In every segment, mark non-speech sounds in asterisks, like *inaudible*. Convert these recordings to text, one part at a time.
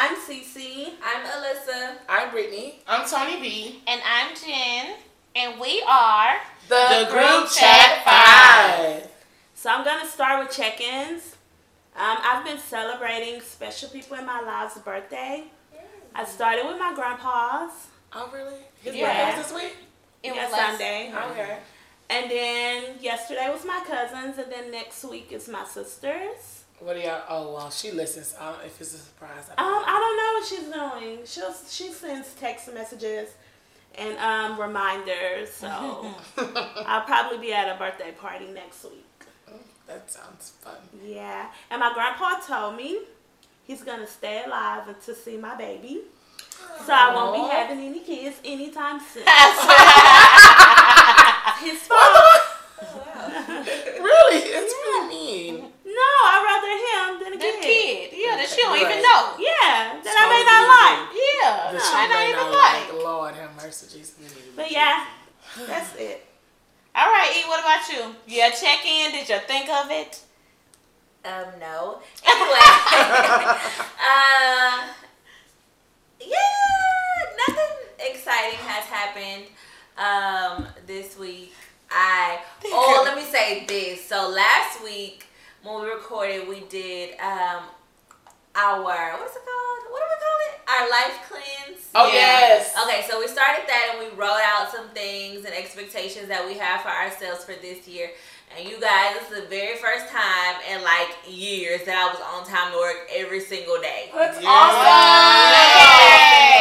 I'm Cece. I'm Alyssa. I'm Brittany. I'm Tony B. And I'm Jen. And we are The, The Group Chat Five. So I'm gonna start with check-ins. Um, I've been celebrating special people in my lives' birthday. I started with my grandpa's. Oh, really? His Yeah. birthday was this week? it yeah, was last- Sunday. Okay. And then yesterday was my cousin's, and then next week is my sister's. What do y'all? Oh, well, she listens. I don't, if it's a surprise. I Um, I don't know what she's doing. She'll she sends text messages and um reminders. So *laughs* I'll probably be at a birthday party next week. that sounds fun. Yeah, and my grandpa told me he's gonna stay alive to see my baby, so I won't be having any kids anytime soon. *laughs* *laughs* His fault. really? It's really mean. No, I'd rather him than a The kid. kid. Yeah, that she don't Right. even know. Yeah, that I may not like. Yeah. The no, she I may don't even not like. Lord have mercy, Jesus. But yeah, that's it. All right, E, what about you? Yeah, check in. Did you think of it? Um, no. Anyway, *laughs* uh, yeah, nothing exciting has happened um this week. I oh, let me say this. So last week when we recorded, we did um our what's it called? What do we call it? Our life cleanse. Oh, Yeah. yes. Okay, so we started that and we wrote out some things and expectations that we have for ourselves for this year. And you guys, this is the very first time in like years that I was on time to work every single day. That's Yeah. awesome.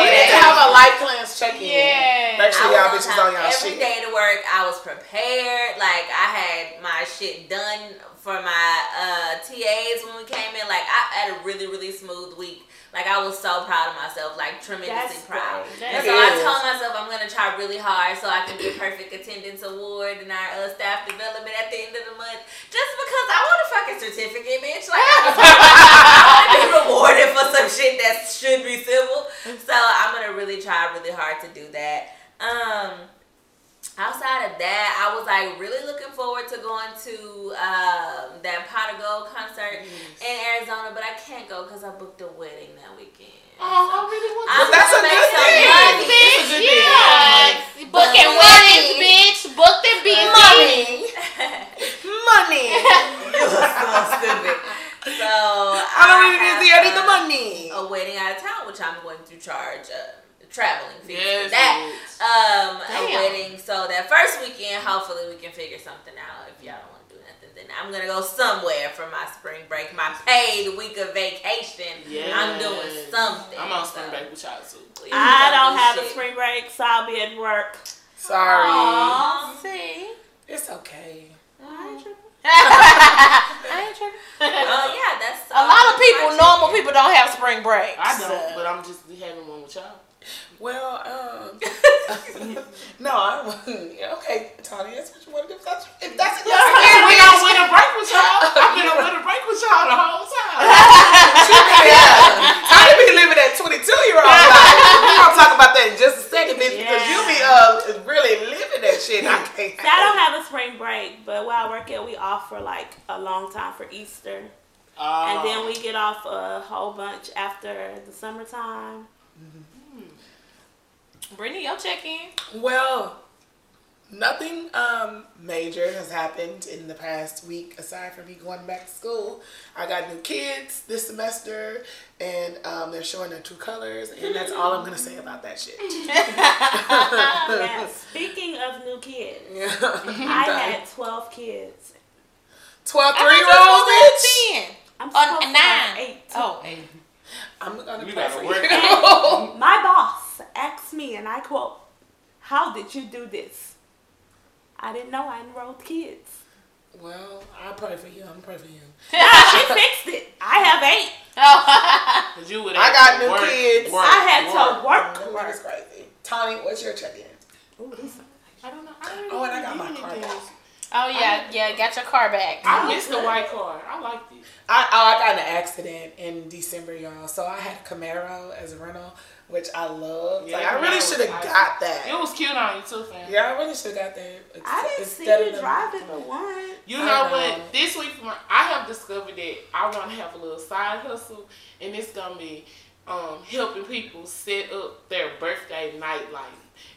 We need to have a life plans check in. Yeah. Make sure y'all bitches on on y'all every shit. day to work. I was prepared. Like I had my shit done for my uh, TAs when we came in. Like I had a really really smooth week. Like I was so proud of myself. Like tremendously That's proud. great. And That so I told myself I'm gonna try really hard so I can get perfect attendance award in our uh, staff development at the end of the month. Just because I want a fucking certificate, bitch. Like I *laughs* want to be rewarded for some shit that should be civil. So I'm gonna really try really hard to do that. Um. Outside of that, I was like really looking forward to going to um, that Pot of Gold concert in Arizona, but I can't go because I booked a wedding that weekend. Oh, I really want I'm But that's gonna a make good some thing. money. It's a good thing. Yeah. Booking Money. weddings, bitch. Booked and busy. Money. you *laughs* are *laughs* so stupid. So I don't really have, need the, I need the money. A wedding out of town, which I'm going to charge uh, traveling fees Yes, for that. Um, a wedding. So that first weekend, hopefully we can figure something out. If y'all don't want to do nothing, then I'm gonna go somewhere for my spring break, my paid week of vacation. I'm doing something. I'm on spring So, break with y'all too. we I don't do have a spring break, so I'll be at work. Sorry. Aw, see. It's okay. I ain't tripping. Oh yeah, that's A lot of people, normal people, don't have spring breaks. I don't, but I'm just having one with y'all. Well, um, *laughs* no, I. Okay, Tony, that's what you want to do. If that's, if that's I've been what on winter break with y'all. I've been on winter break with y'all the whole time. *laughs* yeah. Tony be living that 22 year old life. We're to talk about that in just a second, bitch, because you be uh, really living that shit. I can't. I don't have a spring break, but where I work at, we off for like a long time for Easter. And then we get off a whole bunch after the summertime. Brittany, your check in. Well, nothing um, major has happened in the past week aside from me going back to school. I got new kids this semester, and um, they're showing their true colors, and that's all I'm gonna say about that shit. *laughs* Yeah, *laughs* speaking of new kids, Yeah. I *laughs* had 12 kids. 12 I three-year-olds, bitch. I'm Oh, supposed to nine. eight. Oh, I'm gonna You pray for you. My boss asked me, and I quote, How did you do this? I didn't know I enrolled kids. well, I'll pray for you. I'm praying for you. *laughs* She fixed it. I have eight. Cause *laughs* you would I got new work, kids. work, I had to work. work. Oh, that is crazy. Tony, what's your check in? Ooh, this- I don't know. I don't Oh, and I got my car back. oh yeah, yeah. Got your car back. I missed the white car. I liked it. I, oh, I got in an accident in December, y'all. So I had a Camaro as a rental, which I loved. Yeah, like, I really should have nice. got It that. was cute on you too, fam. Yeah, I really should have got that. I didn't see instead you of the- drive it but once. You know know. what? This week, I have discovered that I want to have a little side hustle, and it's gonna be um, helping people set up their birthday night nightlife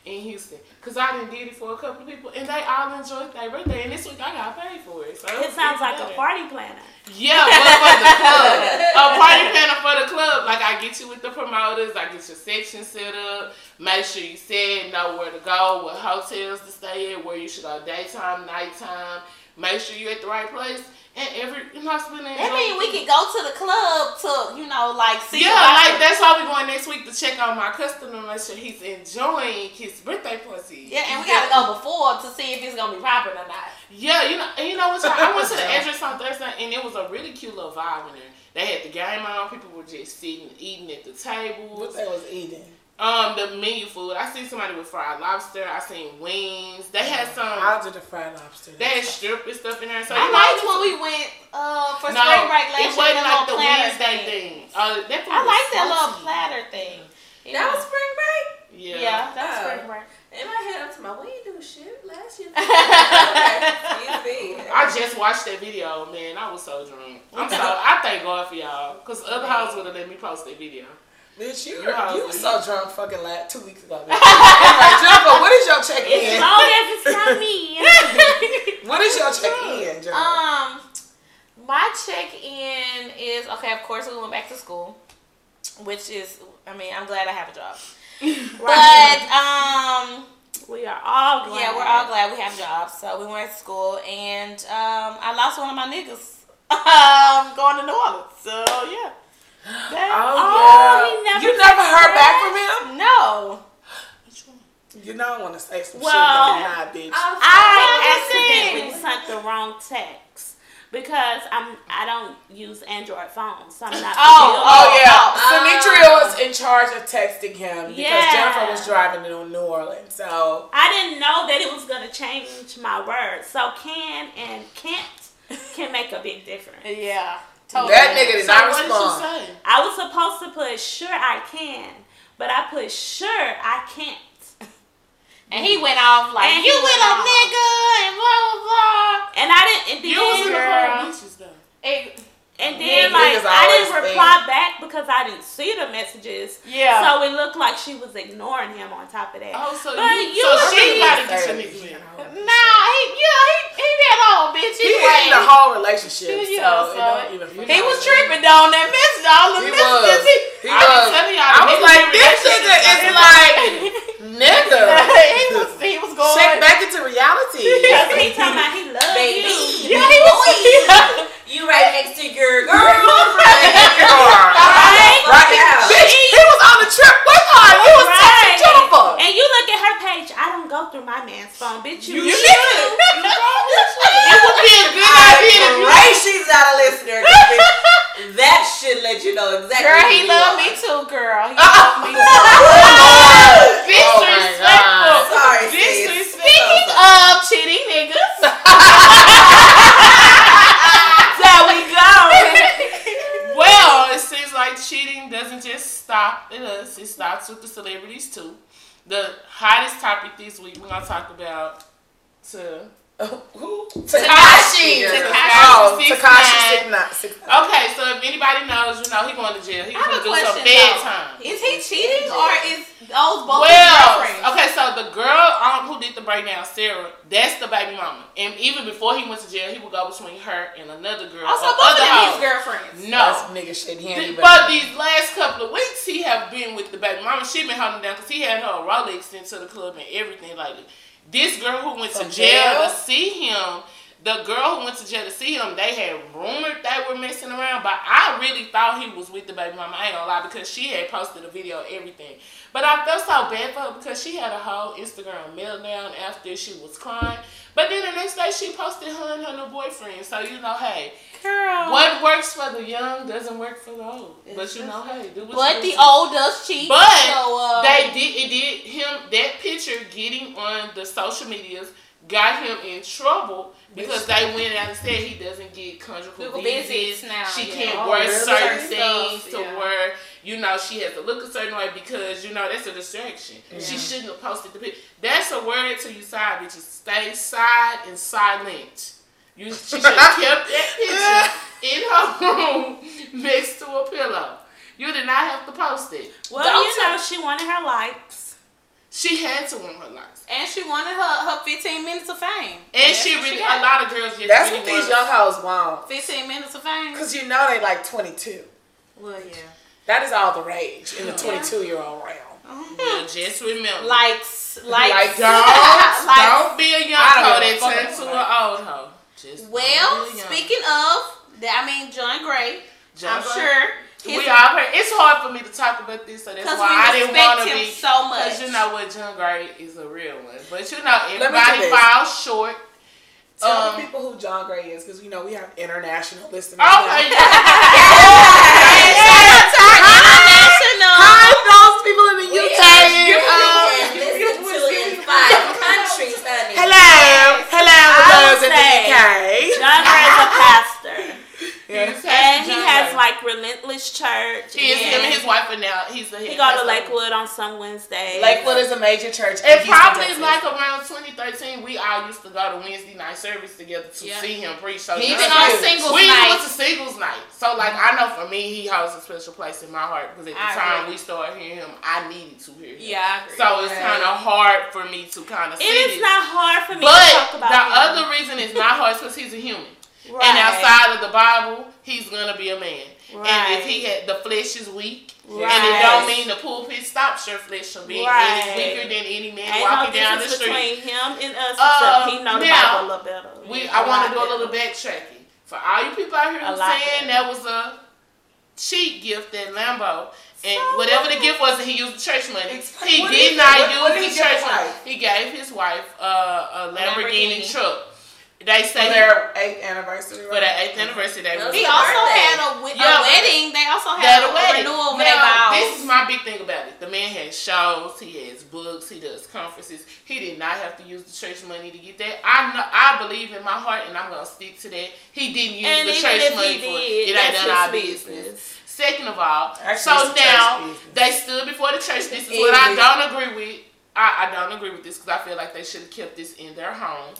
in Houston. Cause I done did it for a couple of people, and they all enjoyed their birthday. And this week I got paid for it. So It sounds like a party planner. Yeah, but for the club, a party planner for the club. Like I get you with the promoters, I get your section set up. Make sure you said know where to go, what hotels to stay at, where you should go daytime, nighttime. Make sure you're at the right place. And every you know, spend That mean we can go to the club to, you know, like see. Yeah, about like the- that's why we going next week to check on my customer, make sure he's enjoying his birthday party. Yeah, and we gotta go before to see if it's gonna be popping or not. Yeah, you know, and you know what? y'all, I went to the *laughs* address on Thursday, and it was a really cute little vibe in there. They had the game on. People were just sitting, eating at the tables. What they was eating? Um, the menu food. I seen somebody with fried lobster. I seen wings. They had some. I'll do the fried lobster. They had strip and stuff in there. So I you liked when we went uh for No, spring break it last year. wasn't like the Wednesday thing. thing. Uh, that I like that little platter thing. That was spring break. Yeah. Yeah, that's Oh. spring break. In my head, I'm talking about, we ain't do shit last year. *laughs* okay, excuse. I just watched that video, man. I was so drunk. I'm *laughs* so I thank God for y'all, cause other hoes would have let me post that video. Bitch, you, You you, were so drunk fucking like two weeks ago. Bitch. *laughs* anyway, Jennifer, what is your check As in? long as it's not me. *laughs* What is your check in, Jennifer? Um, my check in is okay. Of course, we went back to school, which is, I mean, I'm glad I have a job. *laughs* But um, We are all glad. yeah, we're all glad we have jobs. So we went to school, and um, I lost one of my niggas. Um, going to New Orleans. So yeah. That- oh, oh, yeah. he never you never texted heard back from him? No. You know I want to say some Well, shit, but not, bitch. I'm I saying. accidentally sent the wrong text because I'm I don't use Android phones, so I'm not. Oh. Oh yeah, Oh. Uh, Sinitria was in charge of texting him because Yeah. Jennifer was driving in New Orleans. So I didn't know that it was gonna change my words. So can and can't can make a big difference. Yeah. Totally. that nigga did So not what did respond. you say? I was supposed to put sure I can, but I put sure I can't. And he went off like, And you went little off. nigga, and blah, blah, blah. And I didn't. And You was in the car with bitches though. It- and Yeah, then like I didn't reply back because I didn't see the messages. yeah. So it looked like she was ignoring him. On top of that. Oh, so But you, you so was she got to get your nigga in. Nah, he yeah, he he that old bitch. He anyway. in the whole relationship, Yeah, so, so even. He was tripping on that message. All the He messages. was. He, He I was. was telling y'all, I was like, this nigga is like, nigga. *laughs* he was he was going. Check back into reality. *laughs* He talking about he Baby. you. Yeah, he was. You right next to your girlfriend. Right? Right out. Bitch, he was on the trip with her. You was texting Right. Jennifer. And you look at her page. I don't go through my man's phone, bitch. You, You should. should. It would be a good idea if you Right, she's not a listener. 'cause bitch, That should let you know exactly. Girl, he loved me too, girl. He *laughs* loved me too. Oh disrespectful. Sorry. Disrespectful. Speaking of cheating niggas, *laughs* There we go. Well, it seems like cheating doesn't just stop at us. It starts with the celebrities too. The hottest topic this week we're gonna talk about to Who? Tekashi. Oh, Tekashi six Tekashi nine. six nine. Six. Okay, so if anybody knows, you know he going to jail. He gonna do some question, bed though. time. is he cheating or is those both his Well, girlfriends? okay, so the girl um, who did the breakdown, Sarah, that's the baby mama. And even before he went to jail, he would go between her and another girl. Also, or both of other them hoes. his girlfriends. Nigga shit handy, Th- but But these last couple of weeks, he have been with the baby mama. She been holding down because he had her Rolex into the club and everything like. This girl who went From to jail, jail? to see him, the girl who went to jail to see him, they had rumored they were messing around, but I really thought he was with the baby mama. I ain't gonna lie because she had posted a video of everything. But I felt so bad for her because she had a whole Instagram meltdown after she was crying. But then the next day she posted her and her new boyfriend. So you know, hey, Girl. what works for the young doesn't work for the old. But you know, hey, do what But the old does cheat. But so, uh, they did it did him that picture getting on the social medias got him in trouble because they went out and said he doesn't get conjugal Conjugal visits. visits now, She yeah. can't Oh, wear really? certain Certain things stuff, to yeah. where you know she has to look a certain way because you know that's a distraction. She shouldn't have posted the picture. That's a word to you side bitches. Stay side and silent. You she should have *laughs* kept that picture in her room *laughs* next to a pillow. You did not have to post it. Well, Don't you know, she wanted her likes. She had to win her likes. And she wanted her, her 15 minutes of fame. And That's she what really, got. a lot of girls just That's really what these young hoes want. 15 minutes of fame. Cause you know they like 22. Well, yeah. That is all the rage in the 22 year old realm. Mm-hmm. Well, just remember. Likes, likes. Like, don't, Likes. don't be a young I don't hoe that fuck turn to an old hoe. Just Well, be a young- speaking of, that I mean John Gray. John I'm Gray. sure. We all heard. It's hard for me to talk about this, so that's why I didn't want to be. so much. Because you know what, John Gray is a real one. But you know, everybody this. falls short. Tell Um, the people who John Gray is, because you know we have international listeners. Oh, *laughs* now. International. Hi, those people in the We UK. are Um, listen to in five countries, honey. hello, hello, I those would in the say- UK. John Gray's a pastor. He's And he has Gray. like Relentless Church. He is him and and his wife are now. He's the head He go to. Lakewood on some Wednesdays. Lakewood is a major church. in It probably Texas. like around 2013. We all used to go to Wednesday night service together to Yeah. see him preach. So He John even Gray- on singles we night. went to singles night. So like I know for me, he holds a special place in my heart because at the I time agree. we started hearing him, I needed to hear him. Yeah, So it's Right. kind of hard for me to kind of It see is this. not hard for me to But talk about the him. other reason it's not hard is because he's a human. Right. And outside of the Bible, he's gonna be a man. Right. And if he had the flesh is weak, Right. and it don't mean the pulpit stops your flesh from being Right. weaker than any man Ain't walking no down the street. between him and us, Uh, he know the now, Bible a little better. We, I want to do a little backtracking for all you people out here who saying that was a cheap gift at Lambo, and So whatever the gift was, that he used the church money. Explain- he did not? Use the church money. He gave his wife uh, a Lamborghini, Lamborghini. truck. They say he- their eighth anniversary. for the eighth anniversary. They Well, was He also birthday. had a, wi- Yeah, a wedding. They also had a a wedding. renewal of Now, this is my big thing about it. The man has shows, he has books, he does conferences. He did not have to use the church money to get that. I know, I believe in my heart, and I'm gonna stick to that. He didn't use And the church money he for it. It ain't that's none of our business. business. Second of all, Actually, so it's the church now they stood before the church. This is what I don't agree with. I, I don't agree with this because I feel like they should have kept this in their home.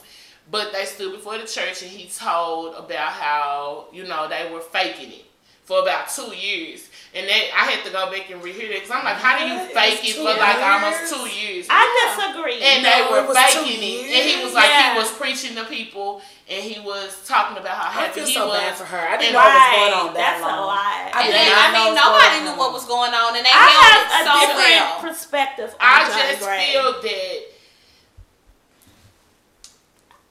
But they stood before the church and he told about how, you know, they were faking it for about two years. And they, I had to go back and rehear that because I'm like, how do you fake It's it two for like years? almost two years? I disagree. and No, they were was two faking it. And he was like, Yeah. he was preaching to people and he was talking about how happy I happy feel he so was. bad for her. I didn't And- know what was right, going on that that's long. a lie. I and did I know mean, nobody knew what was going on, and they I held have it a so different well. perspective on I John just Gray. feel that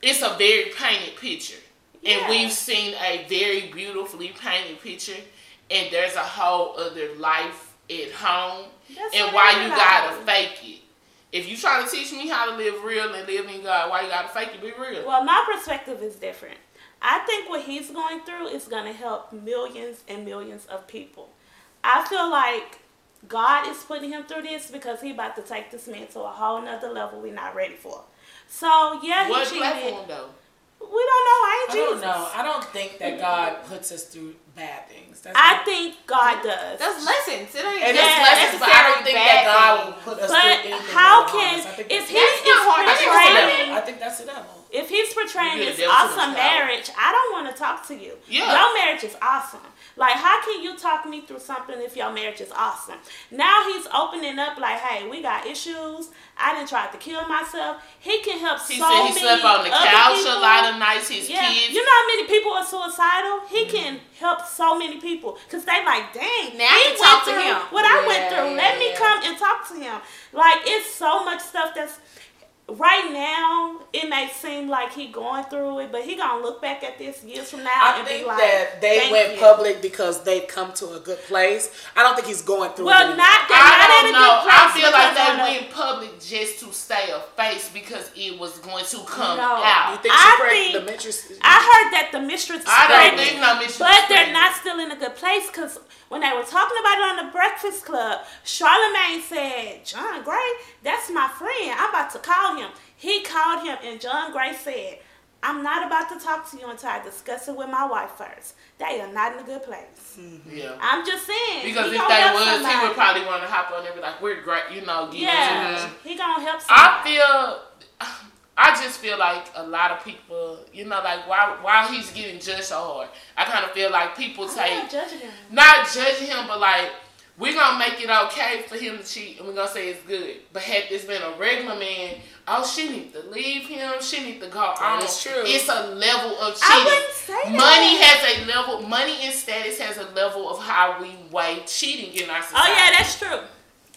it's a very painted picture. And we've seen a very beautifully painted picture, and there's a whole other life at home. That's and why you gotta fake it. If you trying to teach me how to live real and live in God, why you gotta fake it? Be real. Well, my perspective is different. I think what he's going through is going to help millions and millions of people. I feel like God is putting him through this because he about to take this man to a whole nother level we're not ready for. So yeah, he what cheated. platform though? We don't know. I ain't I Jesus. don't know. I don't think that God puts us through bad things. That's I not- think God does. That's lessons. It ain't and Yeah, it's lessons, but I don't think that God will put us But through anything. how that harm us. can I think if that's- he is. I think that's the portraying I think that's the devil. If he's portraying this the devil too much awesome marriage, I don't want to talk to you. Yeah. Your marriage is awesome. Like, how can you talk me through something if your marriage is awesome? Now he's opening up, like, hey, we got issues. I didn't try to kill myself. He can help He so said he many slept on the other couch people. a lot of nights. His Yeah, kids. you know how many people are suicidal? He mm-hmm. can help so many people because they like, dang, Now I he can went talk to him. What I went through. yeah, Let me come and talk to him. Like it's so much stuff that's right now. It may seem like he going through it, but he gonna look back at this years from now I and think be like, that they "Thank went you." public because they've come to a good place. I don't think he's going through. it Well, anymore. not they're I not don't know. good place. I feel like they went public just to stay a face because it was going to come No. out. You think I she think- the mistress? I heard that the mistress I don't pregnant. think no mission. But they're not still in a good place because when they were talking about it on the Breakfast Club, Charlemagne said, John Gray, that's my friend. I'm about to call him. He called him, and John Gray said, I'm not about to talk to you until I discuss it with my wife first. They are not in a good place. Mm-hmm. Yeah. I'm just saying. Because he if they help was, he would probably want to hop on there and be like, "We're great," you know. Yeah, us a- he gonna help I feel, I just feel like a lot of people, you know, like while while he's getting judged so hard, I kind of feel like people I'm take not judging him. not judging him, but like we're gonna make it okay for him to cheat, and we're gonna say it's good. But had this been a regular man, oh, she need to leave him. She need to go on. is true. It's a level of cheating. I cheating. wouldn't say that. Money has a level. Money and status has a level of how we weigh cheating in our society. Oh yeah, that's true.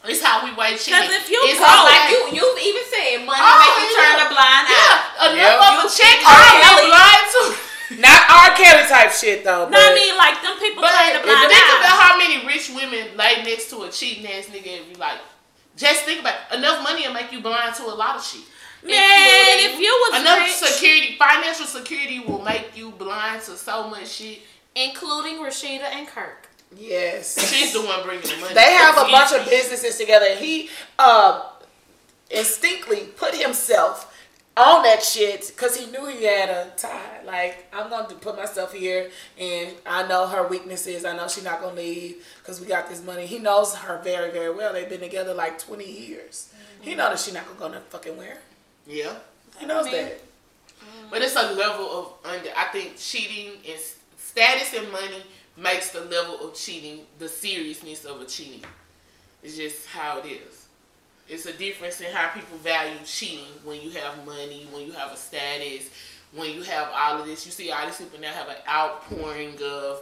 It's how we weigh cheating. 'Cause if you it's broke, how- Like you, you've even said money Oh, make you turn yeah. a blind eye. yeah, enough Yep. of a You check. I'm blind too. *laughs* Not R. Kelly type shit though. No, but I mean like them people But turn the think about how many rich women lay next to a cheating ass nigga and be like, just think about it. enough money will make you blind to a lot of shit. Man, if you was enough rich, security, financial security will make you blind to so much shit. Including Rasheeda and Kirk. Yes. *laughs* She's the one bringing the money. They have a bunch of businesses together. and He uh, instinctively put himself on that shit because he knew he had a tie. Like I'm going to put myself here, and I know her weaknesses. I know she's not going to leave because we got this money. He knows her very, very well. They've been together like 20 years. He knows that she's not going to go no fucking where. Yeah. He knows I mean- that. But it's a level of under. I think cheating and s- status and money makes the level of cheating the seriousness of a cheating. It's just how it is. It's a difference in how people value cheating when you have money, when you have a status, when you have all of this. You see all these people now have an outpouring of,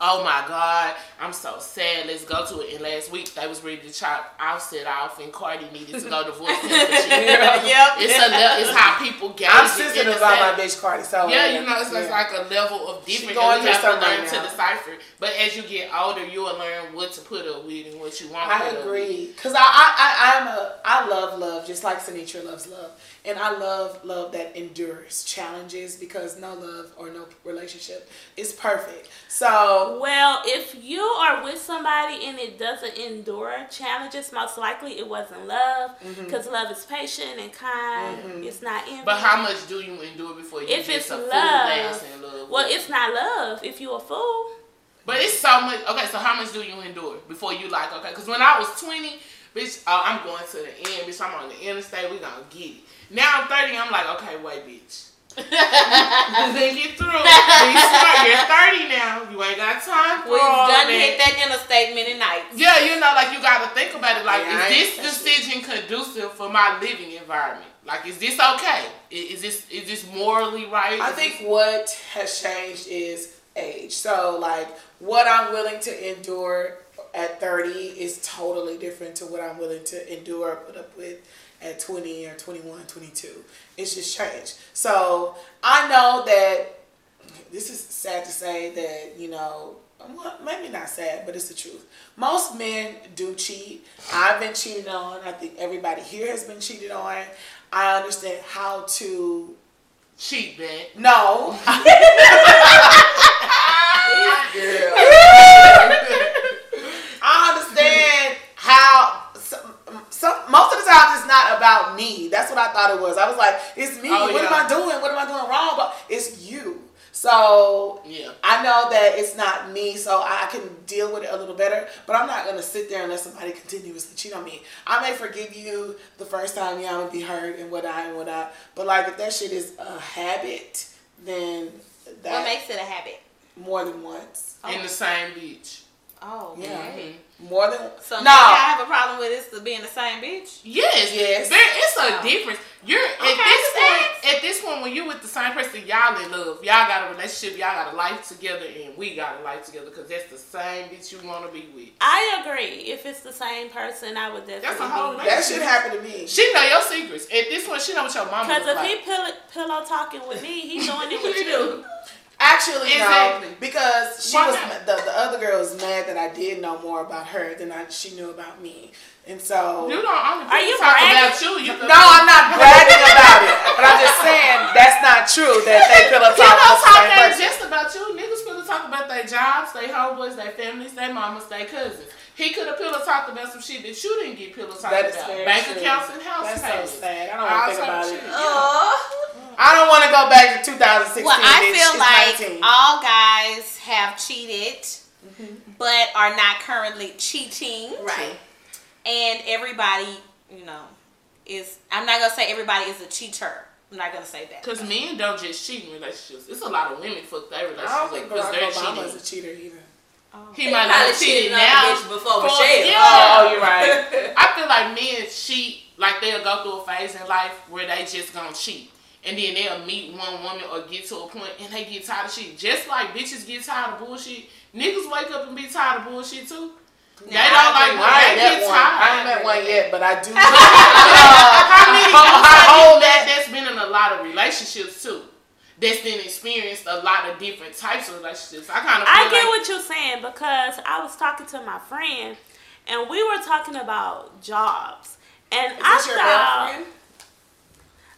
oh my God, I'm so sad. Let's go to it. And last week they was ready to chop Offset off, and Cardi needed to go divorce him for. Yep. It's a le- it's how people get I'm it. sensitive in the about my bitch Cardi. So Yeah, you know, it's, it's yeah. like a level of different. going and we have to learn right to decipher. But as you get older, you will learn what to put up with and what you want. I put up with. agree, cause I, I I I'm a I love love just like Sinitra loves love, and I love love that endures challenges because no love or no relationship is perfect. So Well, if you are with somebody and it doesn't endure challenges, most likely it wasn't love, Mm-hmm. because love is patient and kind. It's not envy. But how much do you endure before you If get it's a full love, dance in love? well, it's not love. If you're a fool, But it's so much. Okay, so how much do you endure before you like? Okay, because when I was twenty, bitch, oh, I'm going to the end, bitch. I'm on the interstate. We gonna get it. Now I'm thirty. I'm like, okay, wait, bitch. Then get through. *laughs* Be smart. You're thirty now. You ain't got time for We've all done that. hit that interstate many nights. Yeah, you know, like you gotta think about it. Like, Yeah, is this decision conducive for my living environment? Like, is this okay? Is this is this morally right? I Is think what has changed is age. So like what I'm willing to endure at 30 is totally different to what I'm willing to endure or put up with at 20 or 21, 22. It's just changed. So I know that this is sad to say that, you know, well, maybe not sad, but it's the truth. Most men do cheat. I've been cheated on. I think everybody here has been cheated on. I understand how to cheat, man. no. *laughs* I understand how some, some most of the time it's not about me. That's what I thought it was. I was like, it's me. Oh, what am. I doing? What am I doing wrong? But it's you. So Yeah. I know that it's not me, so I can deal with it a little better. But I'm not gonna sit there and let somebody continuously cheat on me. I may forgive you the first time, yeah, I'm gonna be hurt and what I and what I. But like if that shit is a habit, then that What makes it a habit? more than once. In the same beach. Oh, Yeah. okay. More than So no. maybe I have a problem with this to being the same bitch. Yes, Yes. There, it's a Oh. difference. You're okay, at this just point. At this point, when you're with the same person, y'all in love. Y'all got a relationship. Y'all got a life together, and we got a life together because that's the same bitch you want to be with. I agree. If it's the same person, I would definitely. That's a whole be- that should happen to me. She know your secrets. At this point, she know what your mama Because if like. he pillow, pillow talking with me, he *laughs* doing it with He you. Do. Actually, Exactly. no, because she Why was not? the, the other girl was mad that I did know more about her than I, she knew about me, and so You don't only Are you talk bragging? about you. you no, I'm not bragging about it, but I'm just saying that's not true that they pillow talk Pillow with the talk same ain't person. just about you. Niggas pillow talk about their jobs, their homeboys, their families, their mamas, their cousins. He could have pillow talked about some shit that you didn't get pillow talked That is about. Bank true. accounts and house That's so sad. I don't want to think about it. shit. Oh. Oh. I don't want to go back to 2016. Well, I bitch. feel It's like 19. all guys have cheated, Mm-hmm. but are not currently cheating. Right. And everybody, you know, is. I'm not gonna say everybody is a cheater. I'm not gonna say that. Because men don't just cheat in relationships. It's a lot of women fuck their I don't relationships think because Barack they're Obama cheating. is a cheater either. he They might not have cheated cheated on the now. bitch before For- Michelle. yeah. Oh, oh, you're right. *laughs* I feel like men cheat, like they'll go through a phase in life where they just gonna cheat. And then they'll meet one woman or get to a point and they get tired of shit. Just like bitches get tired of bullshit, niggas wake up and be tired of bullshit too. They don't like agree. when I they ain't get met one. I ain't met one yet, but I do. *laughs* How many I people hold that that. that's been in a lot of relationships too? That's then experienced a lot of different types of relationships. I kind of I get like what you're saying because I was talking to my friend and we were talking about jobs. And Is I this your thought girlfriend?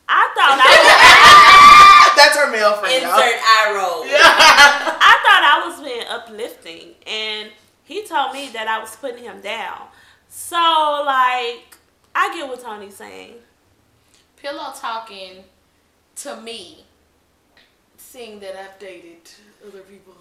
I thought I *laughs* That's her male friend. y'all. Insert eye roll. I thought I was being uplifting and he told me that I was putting him down. So like I get what Tony's saying. Pillow talking to me, seeing that I've dated other people.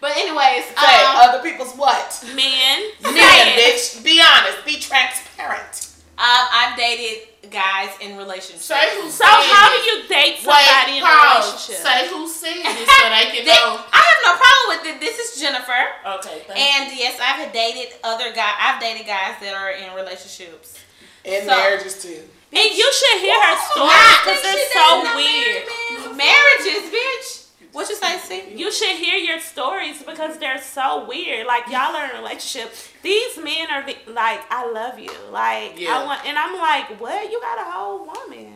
But anyways, Say um, other people's what? Men, Men, bitch. Be honest. Be transparent. um, I've dated guys in relationships. say who So how do you date somebody Wait, in a relationship? Say who said this so they *laughs* can They- know. I have no problem with it. This is Jennifer. Okay, thank And yes, I've dated other guys. I've dated guys that are in relationships. In So- marriages too. And you should hear her story because bitch, they're so weird. Marriages, bitch. What you say, see? You should hear your stories because they're so weird. Like y'all are in a relationship. These men are be- like, I love you. Like Yeah. I want, and I'm like, what? You got a whole woman.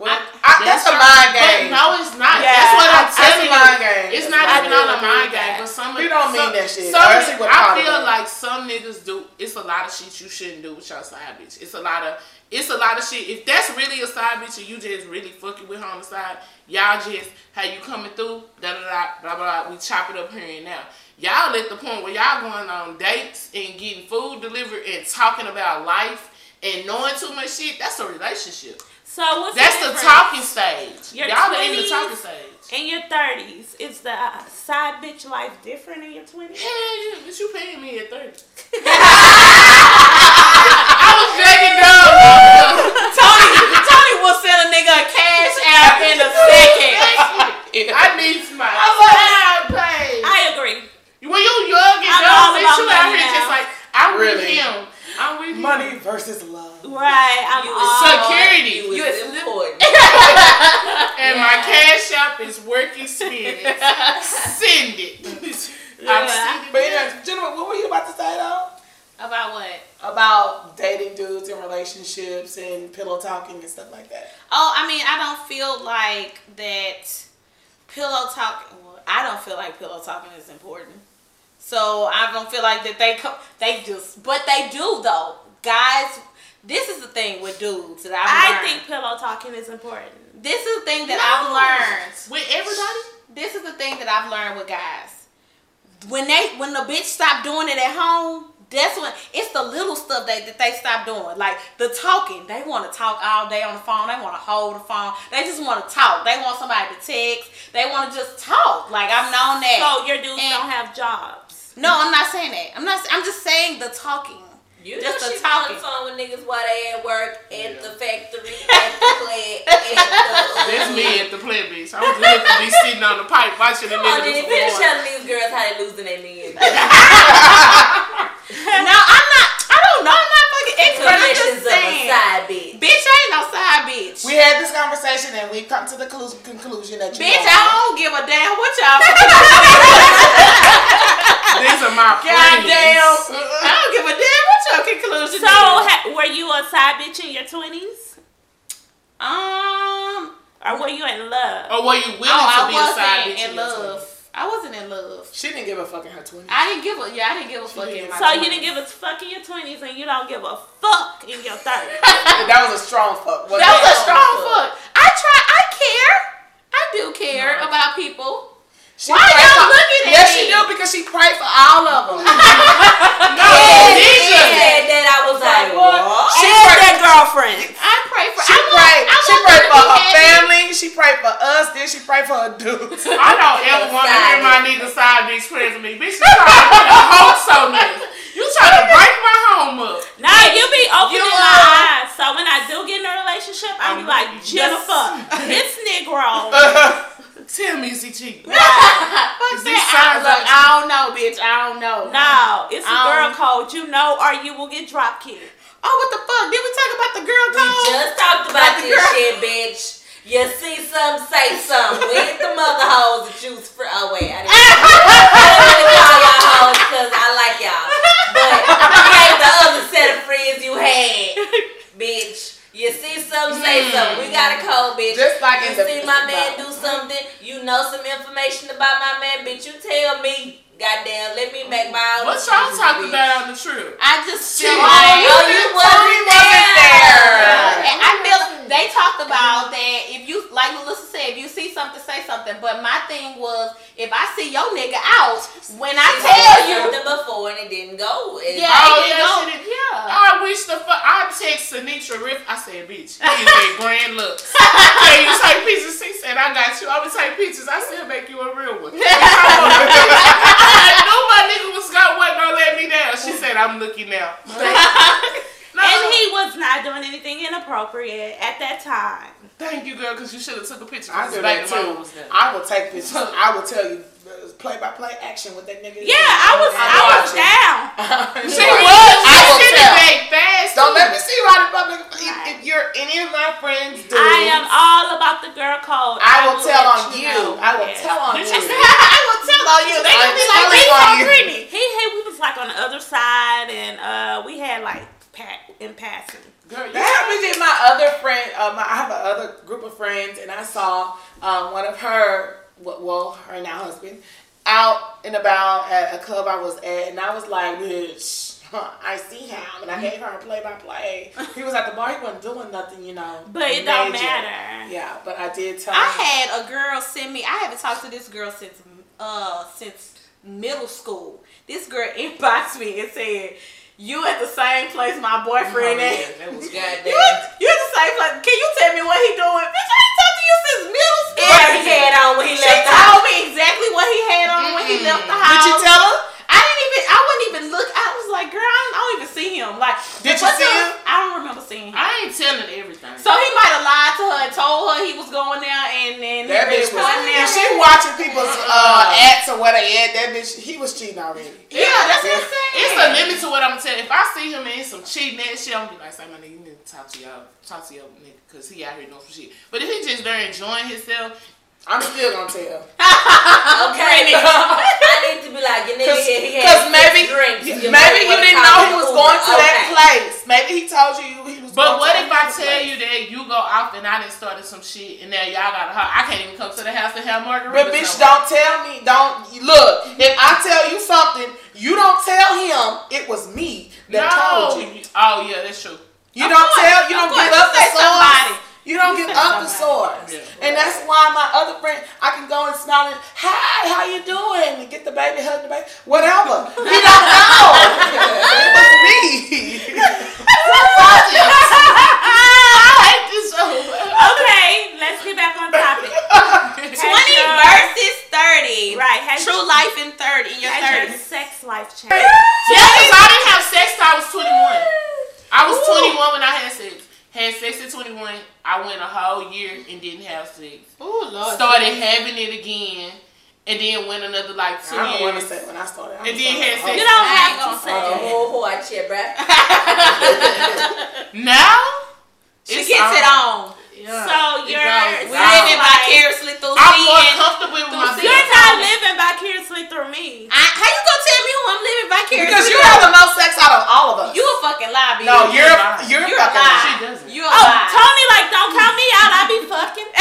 Well, I- I, that's, a your- mind but game. no, it's not. Yeah, that's what I'm that's a telling you. mind game. It's That's not I even do. on a I mind game, but some You don't mean some, that shit. Some, Or is it what I feel like some niggas do. It's a lot of shit you shouldn't do with your side bitch. It's a lot of. It's a lot of shit. If that's really a side bitch and you just really fucking with her on the side, y'all just how you coming through, da da da blah blah. we chop it up here and now. Y'all at the point where y'all going on dates and getting food delivered and talking about life and knowing too much shit. That's a relationship. So what's That's the, the talking stage. Your Y'all are in the talking stage. In your thirties, is the side bitch life different in your twenties? Hell yeah, but you paying me at 30. *laughs* *laughs* I was dragging down. Tony, Tony will send a nigga a cash out in a second. I need my side pay. I agree. When you young and dumb, all bitch, about you out money here now. just like, I'm with him. I'm with him. Money versus love. Right. I'm You all. is Security. You You is is- important. *laughs* And my cash app is working experience. *laughs* Send it. I'm Yeah. sending But it. yeah, Jennifer, what were you about to say though? About what? About dating dudes in relationships and pillow talking and stuff like that. Oh, I mean, I don't feel like that pillow talking. Well, I don't feel like pillow talking is important. So I don't feel like that they co- they just, but they do though. Guys, this is the thing with dudes that I've I learned. think pillow talking is important. this is the thing that I've learned. With everybody? This is the thing that I've learned with guys. When they when the bitch stop doing it at home, that's when it's the little stuff that, that they stop doing. Like the talking. They want to talk all day on the phone. They want to hold the phone. They just want to talk. They want somebody to text. They want to just talk. Like I've known that. So your dudes And- don't have jobs. no, I'm not saying that. I'm not. I'm just saying the talking. You Just know the she on talking. the phone with niggas while they at work, at the factory, at the plant, at the... *laughs* That's me at the play bitch. I'm good to be sitting on the pipe watching the Come on, niggas Jenny, finish perform. telling these girls how they losing their men. *laughs* no, I'm not. I don't know. I'm not fucking expert. I'm Commissions just of a saying. side bitch. Bitch, I ain't no side bitch. We had this conversation and we come to the conclusion that you bitch, know. I don't give a damn what y'all. *laughs* These are my Goddamn. I don't give a damn what your conclusion So is. ha- were you a side bitch in your twenties, Um, or were you in love? Or were you willing oh, to I be a side wasn't bitch in your love. 20s? I wasn't in love. She didn't give a fuck in her 20s. I didn't give a yeah. I didn't give a fuck in my. So you didn't give a fuck in your twenties, and you don't give a fuck in your thirties. *laughs* that was a strong fuck. wasn't That was a strong fuck. I try. I care. I do care about people. She Why y'all for- looking at Yes, me? she do because she prayed for all of them. *laughs* *laughs* No, She Deidre. said that I was like, what? She prayed- their girlfriend. I pray for. She I prayed. I She prayed for her happy. family. She prayed for us. Then she prayed for her dudes. I don't ever want to Side hear my bitch. nigga side bitch praying for me. Bitch, you trying to put a hoe so nigga. You trying *laughs* to break my home up. Nah, you be opening You my are. eyes. So when I do get in a relationship, I be I'm like, with Jennifer, this Negro. Tell me, is he cheating? *laughs* Fuck Is these that. signs I, look, I don't know, bitch. I don't know. No, it's a girl code. You know, or you will get drop kicked. Oh, what the fuck? Did we talk about the girl code? We just talked about About this girl. shit, bitch. You see some, say something. We ain't the mother hoes that choose for. Oh wait, I didn't, I didn't want to call y'all hoes because I like y'all, but we ain't the other set of friends you had, bitch. You see something, say mm. something. We got a code, bitch. Just like you in the- see my man do something, you know some information about my man, bitch. You tell me. Goddamn, let me make my own. What y'all talking bitch. about on the trip? I just feel Shit. like Oh, you wasn't there. And I feel they talked about that if you like Melissa said, if you see something, say something. But my thing was if I see your nigga out, when I She tell you something before and it didn't go. It- Yeah, Oh, it yeah, go- she did. yeah. I wish the fuck. I text Sanitra Riff. I said, bitch, he is a grand looks. *laughs* Can you take pictures? She said, I got you. I would take pictures. I still make you a real one. *laughs* I knew my nigga was gonna, wasn't gonna let me down. She said, I'm looking now. *laughs* No, And he was not doing anything inappropriate at that time. Thank you, girl, because you should have took a picture. I do that too. I will take pictures. *laughs* I will tell you play by play action with that nigga. Yeah, I was, I was down. *laughs* She was. I will She tell. did fast. Don't let me see you out in public. If, you're any of my friends, do. I am all about the girl code. I will tell on you. know. I will Yes. tell on you. *laughs* I will tell on you. They gonna be like, on so you. Brittany. He, he, we was like on the other side, and uh, we had like pat in passing. Girl, That happened in my other friend. Uh, my, I have another group of friends, and I saw um, one of her, well, well, her now husband, out and about at a club I was at, and I was like, bitch, huh, *laughs* I see him, and I gave her a play by play. *laughs* He was at the bar, he wasn't doing nothing, you know. But it don't matter. Yeah, but I did tell I him. had a girl send me. I haven't talked to this girl since uh since middle school. This girl *laughs* inboxed me and said, "You at the same place my boyfriend Oh, at." yeah, that was *laughs* You, Goddamn. you at the same place? Can you tell me what he doing? Bitch, I ain't talked to you since middle school. What he had on when he She left the told house. me exactly what he had on when he left the house. Did you tell her? I didn't even. I wouldn't even look. I was like, girl, I don't, I don't even see him. Like, Did you see him? I don't remember seeing him. I ain't telling everything. So he might have lied to her and told her he was going there, and then he That bitch was. wasn't there. If she watching people's uh, acts or what they at, that bitch, he was cheating already. yeah, that's what I'm saying. It's a limit to what I'm gonna tell. If I see him in some cheating ass shit, I'm gonna be like, say my nigga, you need to talk to y'all, talk to your nigga, cause he out here doing some shit. But if he just there enjoying himself, I'm still gonna tell. *laughs* Okay, *laughs* I need to be like, your nigga Cause, here, he had cause maybe, drinks. you- maybe you didn't know me he was Uber. going to that place. Maybe he told you he was. but going what to if I tell place. you that you go off and I done started some shit and now y'all got a house? I can't even come to the house to have margaritas. But bitch, no don't tell me. Don't look. If I tell you something, you don't tell him it was me that no. told you. Oh yeah, that's true. You Of don't course, tell. You of don't give up you the say somebody. Source. You don't give say up the somebody. *laughs* source. Yeah. And that's why my other friend, I can go and smile and, hi, how you doing? And get the baby, hug the baby, whatever. He don't *laughs* know. it was me. *laughs* I hate this so much. Okay, let's get back on topic. Twenty versus thirty. Right, has- True life in thirty. In your Has your thirties. sex life changed? Yeah, because I didn't have sex till I was 21. I was Ooh. 21 when I had sex. Had sex at 21. I went a whole year and didn't have sex. Oh Lord. Started having it again, and then went another like two I don't want to say when I started. I'm And then sorry. had oh, sex. You don't have ain't to say Oh, it. oh, oh, I cheer, bruh. *laughs* Now She it's gets it on. Yeah, So you're- goes We down. living vicariously through I'm more comfortable with through myself. You're not living vicariously through me. I, how you gonna tell me who I'm living vicariously? Because you through? have the most sex out of all of us. You a fucking lie, bitch. no, you're lying. you're, You're a fucking lie. She doesn't. You're a Oh, lie. Tony, like, don't count me out. I be fucking. *laughs*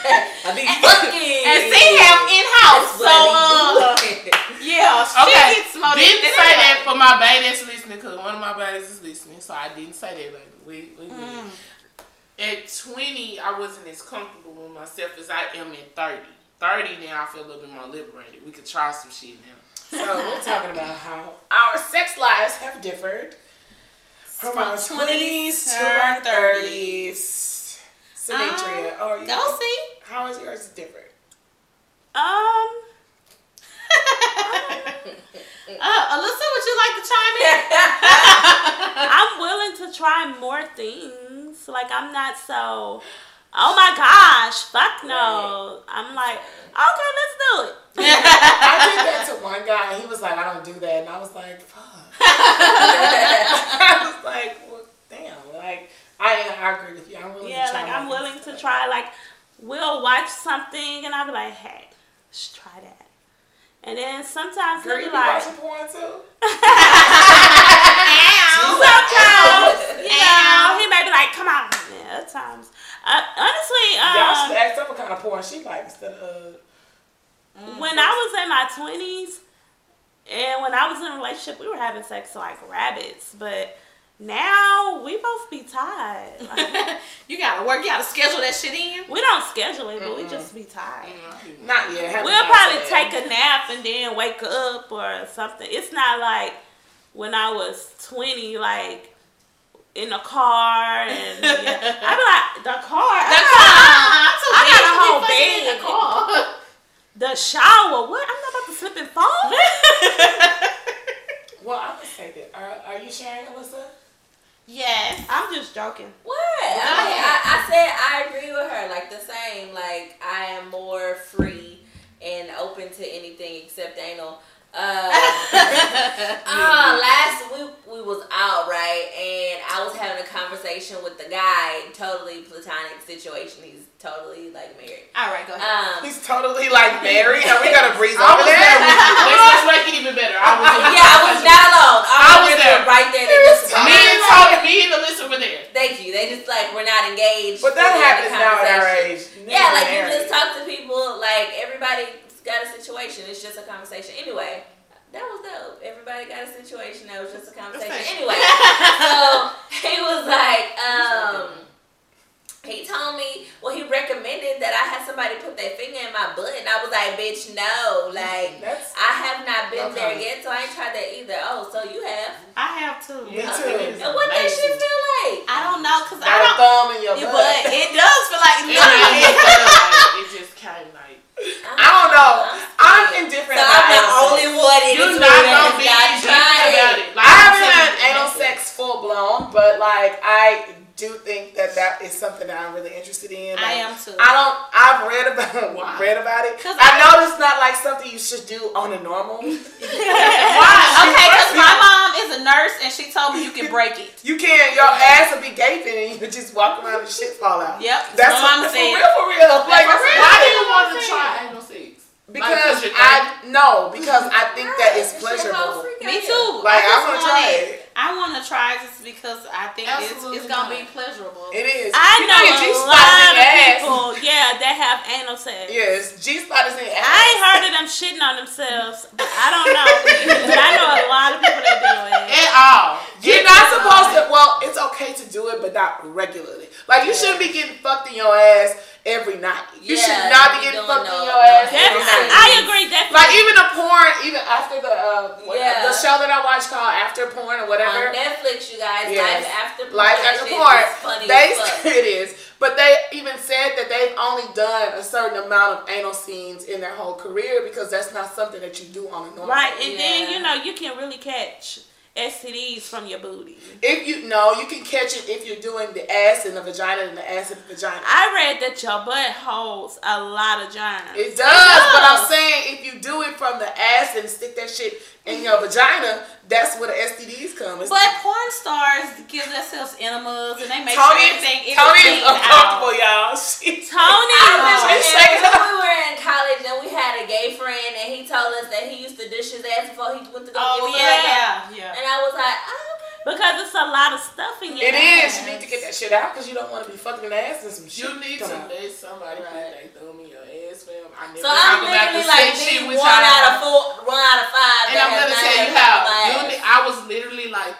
I be fucking. and see him in house. That's So what uh, he do. yeah, she Okay, gets smothered. didn't say that for my baby that's listening because one of my babies is listening, so I didn't say that. Like we, we good. At 20, I wasn't as comfortable with myself as I am at 30. 30 now, I feel a little bit more liberated. We could try some shit now. So we're talking about how our sex lives have differed from our twenties to our thirties. Symmetria, Um, or you, Go see. how is yours different? Um, *laughs* Uh, Alyssa, would you like to chime in? *laughs* I'm willing to try more things. Like, I'm not so Oh my gosh, fuck no. I'm like, okay, let's do it. *laughs* I did that to one guy. He was like, I don't do that, and I was like, fuck. *laughs* I was like, well, damn. Like, I, I agree with you. I'm willing Yeah, to try. like I'm willing to try. Like we'll watch something and I'll be like, hey, let's try that. And then sometimes Girl, he'll you be be like, watching porn too? *laughs* sometimes, you know, he may be like, come on. Yeah, at times. Uh, honestly, Y'all should um, ask her what kind of porn she likes instead of. when I was in my twenties and when I was in a relationship, we were having sex like rabbits, but now we both be tired. *laughs* Like, you gotta work. You gotta schedule that shit in. we don't schedule it, but we just be tired. Not yet. We'll probably take a nap and then wake up or something. It's not like when I was 20, like in a car and yeah. I be like, the car, The oh, I, car. I'm I got a whole fucking in the car. the shower. What? I'm not about to slip and fall. *laughs* Well, I'm gonna say that. Are, are you sharing, Alyssa? Yes. I'm just joking. What? I, mean, I, I said I agree with her. Like the same. Like I am more free and open to anything except anal. Uh, *laughs* *laughs* uh, last week we was out right, and I was having a conversation with the guy. Totally platonic situation. He's totally like married. All right, go ahead. Um, He's totally like married. Are we gonna *laughs* breeze I over was there that? with you. Let's, let's make it even better. I was there. yeah, I was not alone. I, I was, was there there. right there. They just Me and Tony, me and Alyssa were there. Thank you. They just like we're not engaged. But that fully in the happens now at our age. Yeah, Niggas like you just talk to people. Like everybody's got a situation. It's just a conversation. Anyway, that was dope. Everybody got a situation. That was just a conversation. Anyway, *laughs* so he was like, um, he told me, well, he recommended that I had somebody put their finger in my butt, and I was like, bitch, no, like. That's I have not been there Okay. yet, so I ain't tried that either. Oh, so you have? I have to. Me I too. think it's And what that shit amazing. feel like? I don't know, cause I got a don't. thumb in your butt. but it does feel like It really literally. *laughs* it just came like. I don't know. I'm indifferent So about I'm the only one in You're not room that gonna be has indifferent not tried about it. it. Like, I haven't had anal sex full blown, but like I do think that that is something that I'm really interested in. I am too. I don't. I've read about Why? read about it. 'Cause I I- know it's not like something you should do on a normal. *laughs* Why? Okay, because my mom is a nurse and she told me you can break it. *laughs* You can't. Your ass will be gaping and you can just walk around and shit fall out. Yep, That's my what, mama for said. real. For real. Like for real. Why do you want to try anal sex? Because you're I no, because I think that it's Right, that shit pleasurable. Me too. Like, I just wanna want try it. It. I want to try it just because I think it's, Absolutely it's gonna be pleasurable. It is. I you know, your a G-spot is lot of ass. people, yeah, that have anal sex. Yes, G spot is in ass. I ain't heard of them shitting on themselves, but I don't know. *laughs* but I know a lot of people that do it. At all. You're not supposed to. Well, it's okay to do it, but not regularly. Like you shouldn't be getting fucked in your ass every night. You Yeah, should not be getting fucked know- in your ass every Definitely, night. I agree. Definitely. Like even the porn, even after the uh, Yeah. the show that I watched called After Porn or whatever. On Netflix, you guys, Yes. Life After Porn. Life after porn. funny They as fuck. *laughs* it is, but they even said that they've only done a certain amount of anal scenes in their whole career because that's not something that you do on a normal. right, and then you know you can really catch STDs from your booty. If you know, you can catch it if you're doing the ass and the vagina and the ass and the vagina. I read that your butt holds a lot of germs. It does, but I'm oh. saying if you do it from the ass and stick that shit in your vagina, that's where the STDs come. It's But porn stars give themselves enemas and they make Tony, sure everything is Tony clean uncomfortable, out. y'all. *laughs* She, Tony, I remember She's when shaking when we were in college and we had a gay friend and he told us that he used to dish his ass before he went to go Oh get yeah, fucked. yeah, yeah. And I was like, oh, because it's a lot of stuff in your it ass. is. You need to get that shit out because you don't want to be fucking in the ass and some shit. You need to out. let somebody put their thumb in your ass, fam. I never So I'm talk about the literally like sex shit the with one y'all. out of four, one out of five. And I'm gonna tell you how. my You, ass. I was literally like,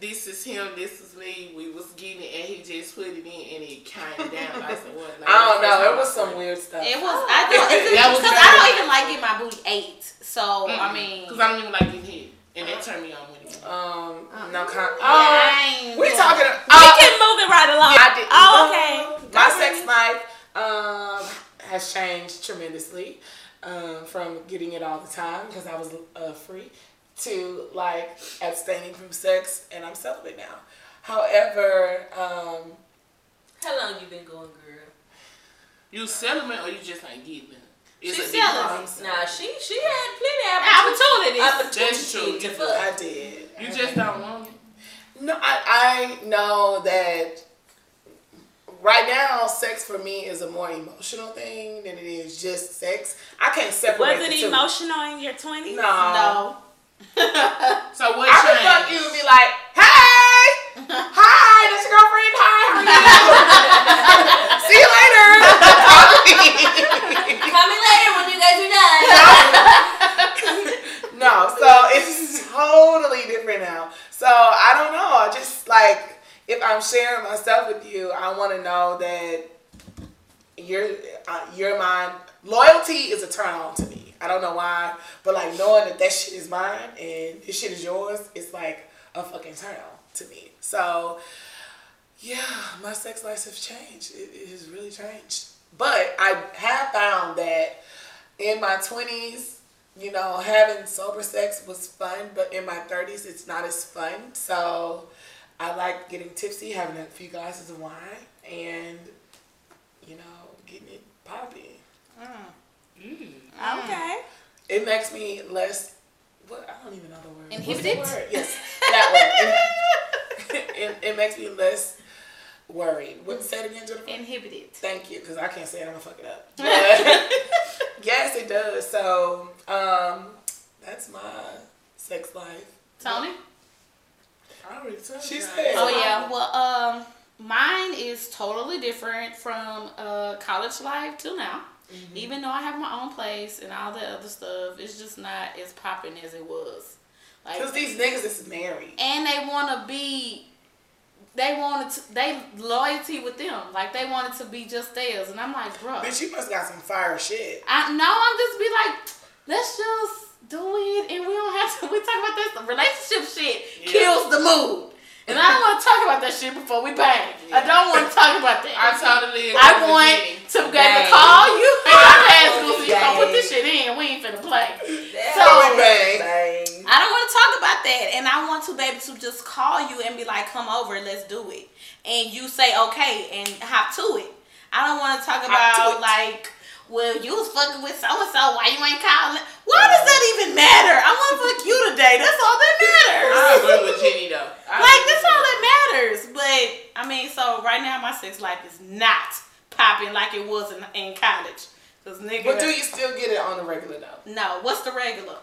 this is him, this is me. We was getting it, and he just put it in, and it came down. I said, what? *laughs* Like, I don't know. It was some weird stuff. It was. Oh. I *laughs* don't. Because I don't even like getting my booty ate. So I mean, Because I don't even like getting hit, and that turned me on when it. um, no con- yeah, Oh, we doing talking. it. We Uh, can move it right along. I didn't. Oh, okay. My sex life um, has changed tremendously um, from getting it all the time because I was uh, free to like abstaining from sex and I'm celibate now. However, um, How long you been going, girl? You celibate or you just ain't getting it? It's She's a difference. celibate. Nah, she she had plenty of Opportunities. That's true. opportunity to fuck. I did. You just don't want it. No, I, I know that right now, sex for me is a more emotional thing than it is just sex. I can't separate Was the it two. emotional in your 20s? No. No. *laughs* So what I could changed? fuck you and be like, hey, *laughs* hi, that's your girlfriend. Hi, how are you? *laughs* See you later. Me later when you guys are done. *laughs* no, so it's totally different now. So I don't know. I just like if I'm sharing myself with you, I want to know that you're uh, you're mine. Loyalty is a turn on to me. I don't know why, but like knowing that that shit is mine and this shit is yours, it's like a fucking turn on to me. So yeah, my sex life has changed. It, it has really changed. But I have found that in my twenties, you know, having sober sex was fun, but in my thirties, it's not as fun. So I like getting tipsy, having a few glasses of wine, and you know, getting it popping. Mm. Mm. Mm. Okay. It makes me less. What I don't even know the word. What's the Inhibited? word? Yes, that word. It, *laughs* it, it makes me less worried. What say it again, Jennifer? Inhibited. Thank you, because I can't say it. I'm gonna fuck it up. *laughs* But *laughs* yes, it does. So um, that's my sex life. Tony? I already told She you. said- Oh yeah. Well, um, mine is totally different from uh college life till now. Even though I have my own place and all that other stuff, it's just not as popping as it was. Like, Because these niggas is married. and they want to be, they wanted to, they loyalty with them. Like they wanted to be just theirs, and I'm like, bro, Bitch, you must got some fire shit. I know I'm just be like, let's just do it, and we don't have to. We talk about this relationship shit Yeah. kills the mood, and I don't want to talk about that shit before we bang. I don't want to talk about that. *laughs* I totally agree. I want to be able to call you. Hey, *laughs* school, so you Bang. gonna put this shit in. We ain't finna play. So we bang. bang. I don't want to talk about that, and I want to be able to just call you and be like, "Come over, let's do it," and you say okay and hop to it. I don't want to talk Hop to about like, well, you was fucking with so and so. Why you ain't calling? Why does that even matter? I want to fuck you today. That's all that matters. I matters. agree with Jenny though. I *laughs* like that's all that matters. But I mean, so right now my sex life is not popping like it was in, in college. Cause nigga, But do you still get it on the regular though? no. What's the regular?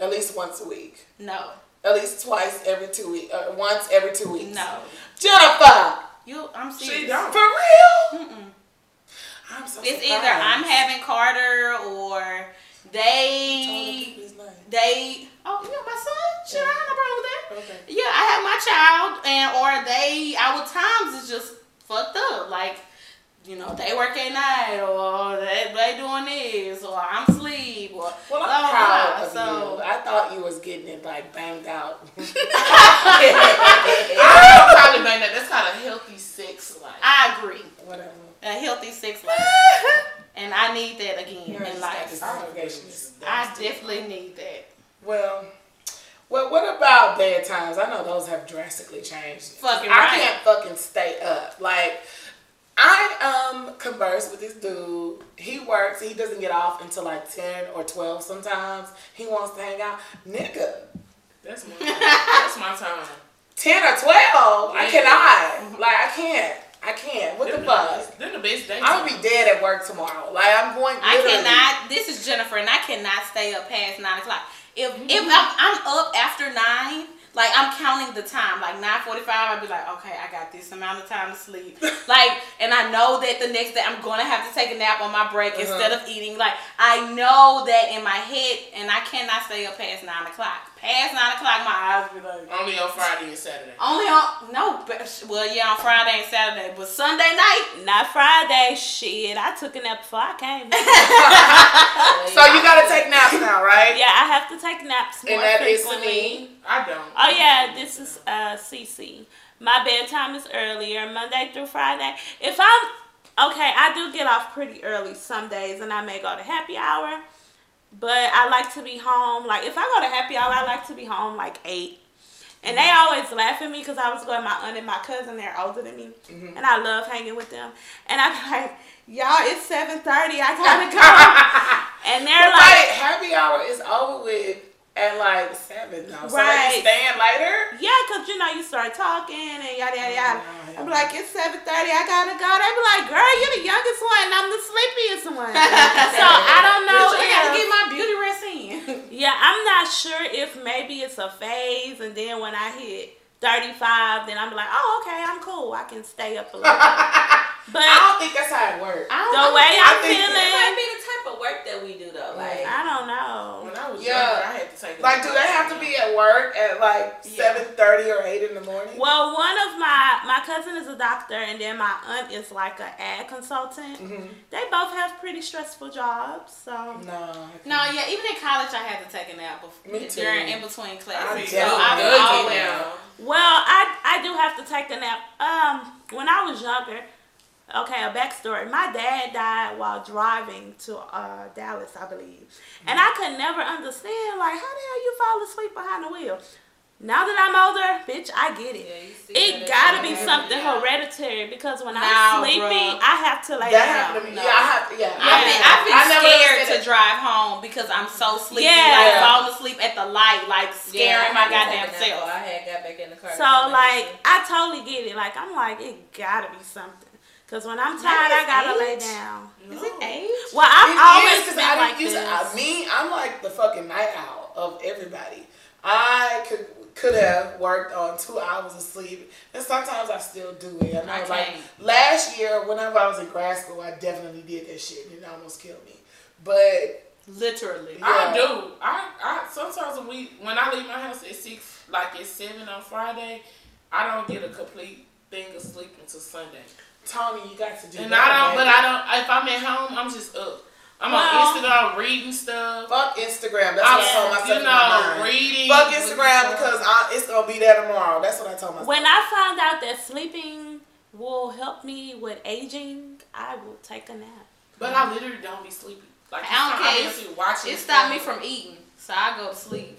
At least once a week. No, At least twice every two weeks. Uh, once every two weeks. no. Jennifer! You, I'm She serious. don't. For real? Mm-mm. I'm so It's surprised. either I'm having Carter or they they oh you know my son shit I have no problem with that Okay. yeah I have my child and or they our times is just fucked up like you know they work at night or they they doing this or I'm or Well, I'm blah, proud of so you. I thought you was getting it like banged out. *laughs* *laughs* I don't probably bang that. That's called a healthy sex life. I agree Whatever. a healthy sex *laughs* life and I need that again Yours in life this motivation. This- I definitely need that Well, well, what about bedtimes? I know those have drastically changed. Fucking I right. can't fucking stay up. Like, I um converse with this dude. He works. He doesn't get off until like ten or twelve. Sometimes he wants to hang out. Nigga, That's my time. That's my time. ten or twelve. I cannot. Like, I can't. I can't. What the Them fuck? Them the best days. I'm gonna be dead at work tomorrow. Like, I'm going. I cannot. This is Jennifer, and I cannot stay up past nine o'clock. If if I'm, I'm up after nine, like I'm counting the time, like nine forty five, I'd be like, okay, I got this amount of time to sleep. like, and I know that the next day I'm gonna have to take a nap on my break Uh-huh. instead of eating. Like, I know that in my head, and I cannot stay up past nine o'clock. Past nine o'clock, my eyes be like. Only on Friday and Saturday. Only on no, but, well yeah on Friday and Saturday, but Sunday night Not Friday. Shit, I took a nap before I came. *laughs* So you gotta take naps now, right? yeah, I have to take naps more And that is frequently. me. I don't. Oh yeah, this is uh CC. My bedtime is earlier, Monday through Friday. If I'm okay, I do get off pretty early some days, and I may go to happy hour. But I like to be home. Like if I go to happy hour, I like to be home like eight. And they mm-hmm. always laugh at me because I was going my aunt and my cousin. They're older than me, mm-hmm. and I love hanging with them. And I'm *laughs* like, y'all, it's seven thirty. I gotta *laughs* go. and they're But like, happy hour is over with at like seven now. So like, you staying later? yeah, cause you know you start talking and yada yada yada. Oh, yeah, I'm like, it's seven thirty. I gotta go. They be like, girl, you're the youngest one. and I'm the sleepiest one. *laughs* so I don't know. I gotta get my beauty rest in. *laughs* Yeah, I'm not sure if maybe it's a phase, and then when I hit 35, then I'm like, oh, okay, I'm cool. I can stay up a little bit. *laughs* But I don't think that's how it works. I the don't way I I'm feeling. That might be the type of work that we do though. Like, I don't know. When I was Yeah. I had to take. Like, do they have to be at work at like Yeah. seven thirty or eight in the morning? Well, one of my my cousin is a doctor, and then my aunt is like an ad consultant. Mhm. They both have pretty stressful jobs, so No. No, yeah, even in college I had to take a nap before, Me too. during in between classes. definitely so I've good always now. Well, I I do have to take a nap. Um, when I was younger, okay, a backstory. My dad died while driving to uh, Dallas, I believe, and I could never understand like how the hell you fall asleep behind the wheel. Now that I'm older, bitch, I get it. Yeah, It gotta be something yeah. hereditary because when Nah, I'm sleepy, bruh. I have to lay That down. happened to me. No. Yeah, I have. Yeah. I've been, I've been I never scared to it. drive home because I'm so sleepy. Yeah. Like falling asleep at the light, like scaring I my goddamn take a nap self. before I had got back in the car. So like, I totally get it. Like I'm like, it gotta be something. Cause when I'm tired, I gotta lay age. down. Is it age? Well, I've It always is, 'cause been I like didn't use this. it. I, me, I'm like the fucking night owl of everybody. I could could have worked on two hours of sleep, and sometimes I still do it. I know, I like can't. last year, whenever I was in grad school, I definitely did that shit, and it almost killed me. But Literally. Yeah. I do. I, I sometimes when we when I leave my house at six, like at seven on Friday, I don't get a complete thing of sleep until Sunday. Tony, you got to do And that. I don't. man. But I don't. If I'm at home, I'm just up. I'm Well- on Instagram reading stuff. Fuck Instagram. That's what I'm, I told myself you in my know, mind. reading. Fuck Instagram stuff. because I, it's gonna be there tomorrow. That's what I told myself. When I found out that sleeping will help me with aging, I will take a nap. But I literally don't be sleepy. Like I don't I'm care. actually watching. It stopped me from eating, so I go to sleep.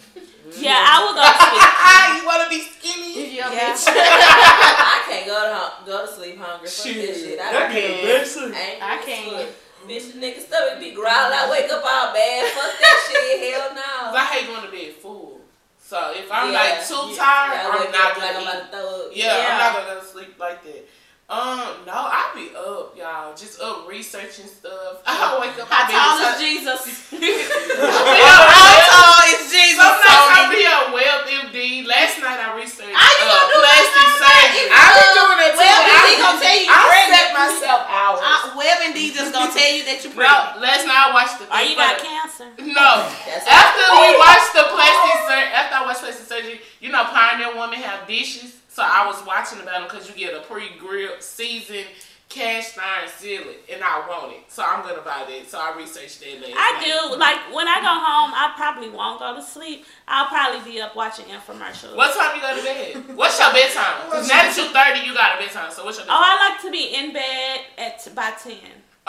Yeah, I will go to sleep. *laughs* you wanna be skinny? Yeah, Yeah. bitch. *laughs* I can't go to hum- go to sleep hungry. Fuck this shit. I, that can't. be the best sleep. I, I can't. Bitch, the nigga stomach be growling. I wake up all bad. Fuck that *laughs* shit. Hell Cause no. I hate going to bed full. So if I'm Yeah. like too Yeah. tired, I I'm wake not up like I'm gonna about eat. to throw up. Yeah, Yeah. I'm not gonna go sleep like that. Um, no, I be up, y'all. Just up researching stuff. I wake up. How I be tall is Jesus? I How tall is Jesus? Sometimes I Tony? be on WebMD. Last night I researched How you uh, gonna do that plastic all night? surgery. I be doing it too. Well, I, he gonna tell you I pregnant. set myself hours. Uh, WebMD just gonna tell you that you're No, pregnant. last night I watched the Or thing you got cancer. No. That's After we watched the plastic surgery, after I watched plastic surgery, you know, Pioneer Woman have dishes. So I was watching about them because you get a pre-grilled, seasoned, cast iron skillet, and I want it. So I'm gonna buy that. So I researched that last I night. do. Like when I go home, I probably won't go to sleep. I'll probably be up watching infomercials. What time you go to bed? What's your bedtime? *laughs* Because now that you're 30, you got a bedtime. So what's your Oh. I like to be in bed at by ten.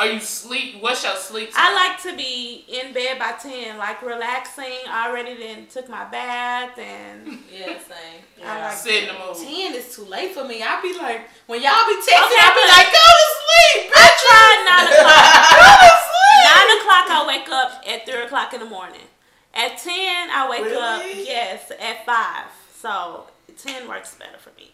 Are you sleep? What's your sleep Time? I like to be in bed by ten, like relaxing. Already then took my bath and *laughs* Yeah, same. I like Sit in the mood. Ten is too late for me. I be like, when y'all be texting, Okay, I be like, go to sleep. I tried nine *laughs* o'clock. Go to sleep. Nine o'clock, I wake up at three o'clock in the morning. At ten, I wake up. Yes, at five. So ten works better for me.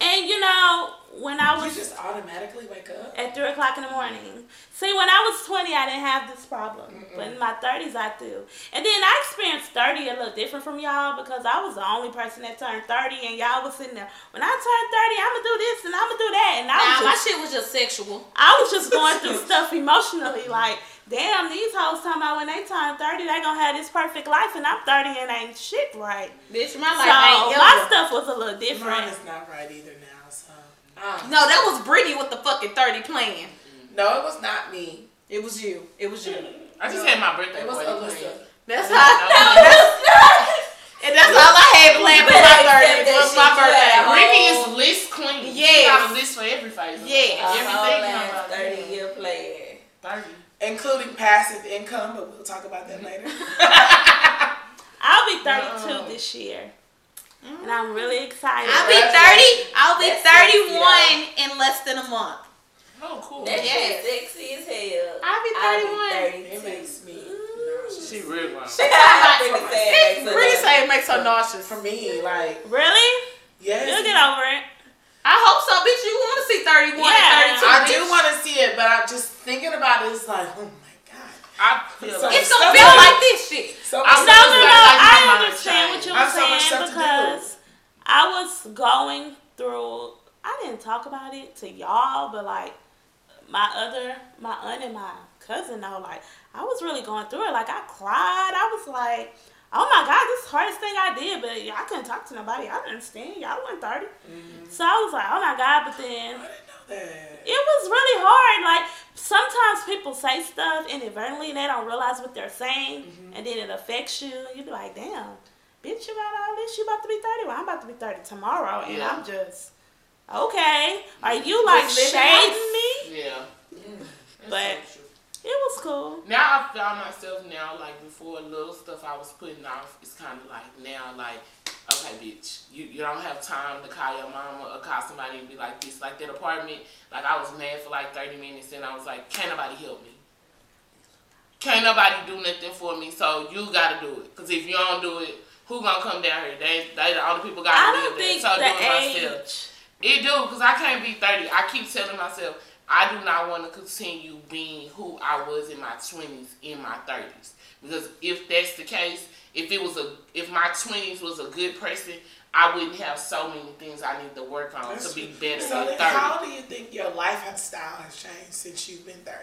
And you know, when I you was just automatically wake up. at three o'clock in the morning. See, when I was twenty, I didn't have this problem, but in my thirties, I do. And then I experienced thirty a little different from y'all because I was the only person that turned thirty, and y'all was sitting there. When I turned thirty, I'm gonna do this and I'm gonna do that, and I was Nah, my shit was just sexual. I was just going through *laughs* stuff emotionally, like, damn, these hoes talking about when they turn 30, they gonna have this perfect life, and I'm 30 and ain't shit right. Bitch, my So life ain't my ever. stuff was a little different. Mine is not right either now. So. um, No, that was Brittany with the fucking 30 plan. No, it was not me. It was you. It was you. I just had my birthday It was party Alyssa. planned. That's No, how. And that's all I had planned for my accept 30 that was my birthday. had Brittany is whole- list queen. She Yes. got a list for every phase. Yes. Everything whole come ass out. 30 year plan. 30. Including passive income, but we'll talk about that later. *laughs* I'll be 32 No. this year. and I'm really excited. I'll be 30. I'll be That's sexy, 31 in less than a month. Oh, cool. That Yes. shit sexy as hell. I'll be 31. It makes me She real grown. Brittany said it makes Really *laughs* nervous. say it makes her nauseous. for me like Really? yes. You'll get over it. I hope so, bitch. You want to see 31 Yeah. and 32. I bitch. do want to see it, but I'm just thinking about it. It's like, oh my god. I feel So- like It's gonna Stuff feel like- like this shit. So I'm No, Sometimes no, I no. like I understand what you I were so much saying stuff to do. because I was going through. I didn't talk about it to y'all, but like my other, my aunt and my cousin know. Like I was really going through it. Like I cried. I was like, oh my god, this is the hardest thing I did. But I couldn't talk to nobody. I didn't understand. Y'all weren't 30 mm-hmm. so I was like, oh my god. But then I didn't know that. it was really hard. Like sometimes people say stuff inadvertently and they don't realize what they're saying, mm-hmm. and then it affects you. You be like, damn, bitch, you got all this. You about to be thirty. Well, I'm about to be thirty tomorrow, and Yeah. I'm just okay. Are you like Just living shading me? Yeah. But- That's so true. It was cool. Now I found myself now like before little stuff I was putting off. It's kind of like now like okay, bitch, you you don't have time to call your mama or call somebody and be like this. Like that apartment, like I was mad for like thirty minutes and I was like, can't nobody help me. Can't nobody do nothing for me, so you gotta do it. Cause if you don't do it, who gonna come down here? They they the only people got I live there. So do it the myself. It do, because I can't be 30. I keep telling myself, I do not want to continue being who I was in my 20s, in my 30s. Because if that's the case, if it was a, if my 20s was a good person, I wouldn't have so many things I need to work on That's to be better So than then 30. how do you think your lifestyle has changed since you've been 30?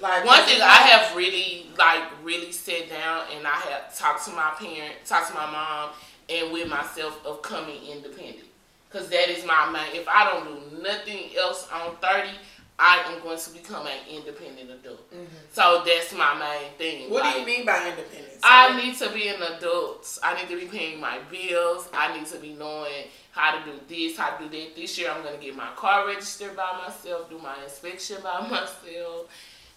Like One thing I have really like really sat down and I have talked to my parent, talked to my mom, and with myself of coming independent. Cause that is my main. If I don't do nothing else on thirty, I am going to become an independent adult. So that's my main thing. Mm-hmm. What do you mean by independence? I need to be an adult. I need to be paying my bills. I need to be knowing how to do this, how to do that. This year, I'm gonna get my car registered by myself, do my inspection by *laughs* myself.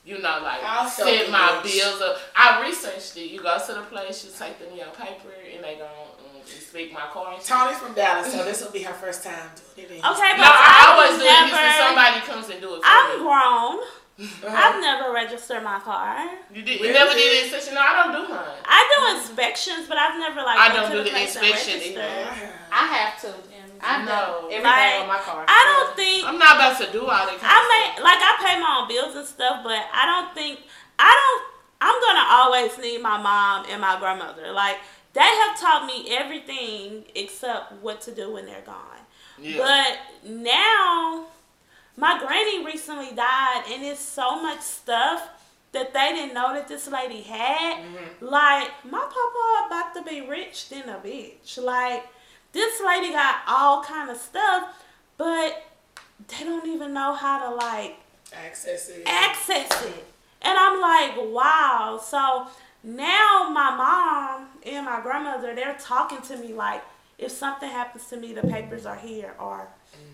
You know, like I'll set my bills up. I researched it. You go to the place, you take them your paper, and they gonna inspect my car. And shit. Tony's from Dallas, so this will be her first time doing it. in Okay, No, but I I've always do it never- somebody comes and do it for I'm me. grown. Uh-huh. I've never registered my car. You did. You Really? never did it inspection. No, I don't do mine. I do inspections, but I've never like I don't to do the the place and inspection either. I have to. I know every Like, day on my car. I don't think I'm not about to do all that. I of may like I pay my own bills and stuff, but I don't think I don't. I'm gonna always need my mom and my grandmother. Like they have taught me everything except what to do when they're gone. Yeah. But now, my granny recently died, and it's so much stuff that they didn't know that this lady had. Mm-hmm. Like my papa about to be rich than a bitch. Like this lady got all kind of stuff, but they don't even know how to like Access it. access it. And I'm like, wow. So now my mom and my grandmother, they're talking to me like, if something happens to me, the papers are here, or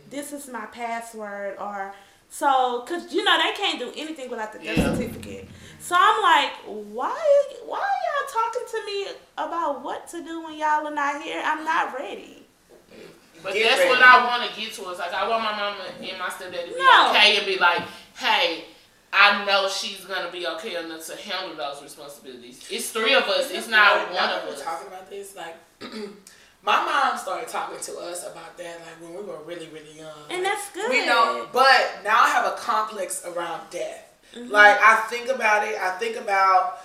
this is my password, or so, cause you know they can't do anything without the death Yeah. certificate. So I'm like, why, why are y'all talking to me about what to do when y'all are not here? I'm not ready. But Get that's ready. what I want to get to. Is like I want my mama and my stepdad to be No. okay and be like, hey, I know she's gonna be okay enough to handle those responsibilities. It's three of us. It's not Like, one of that we're us. talking about this, like *clears throat* my mom started talking to us about that, like when we were really, really young. And Like, that's good. We know, but now I have a complex around death. Mm-hmm. Like I think about it. I think about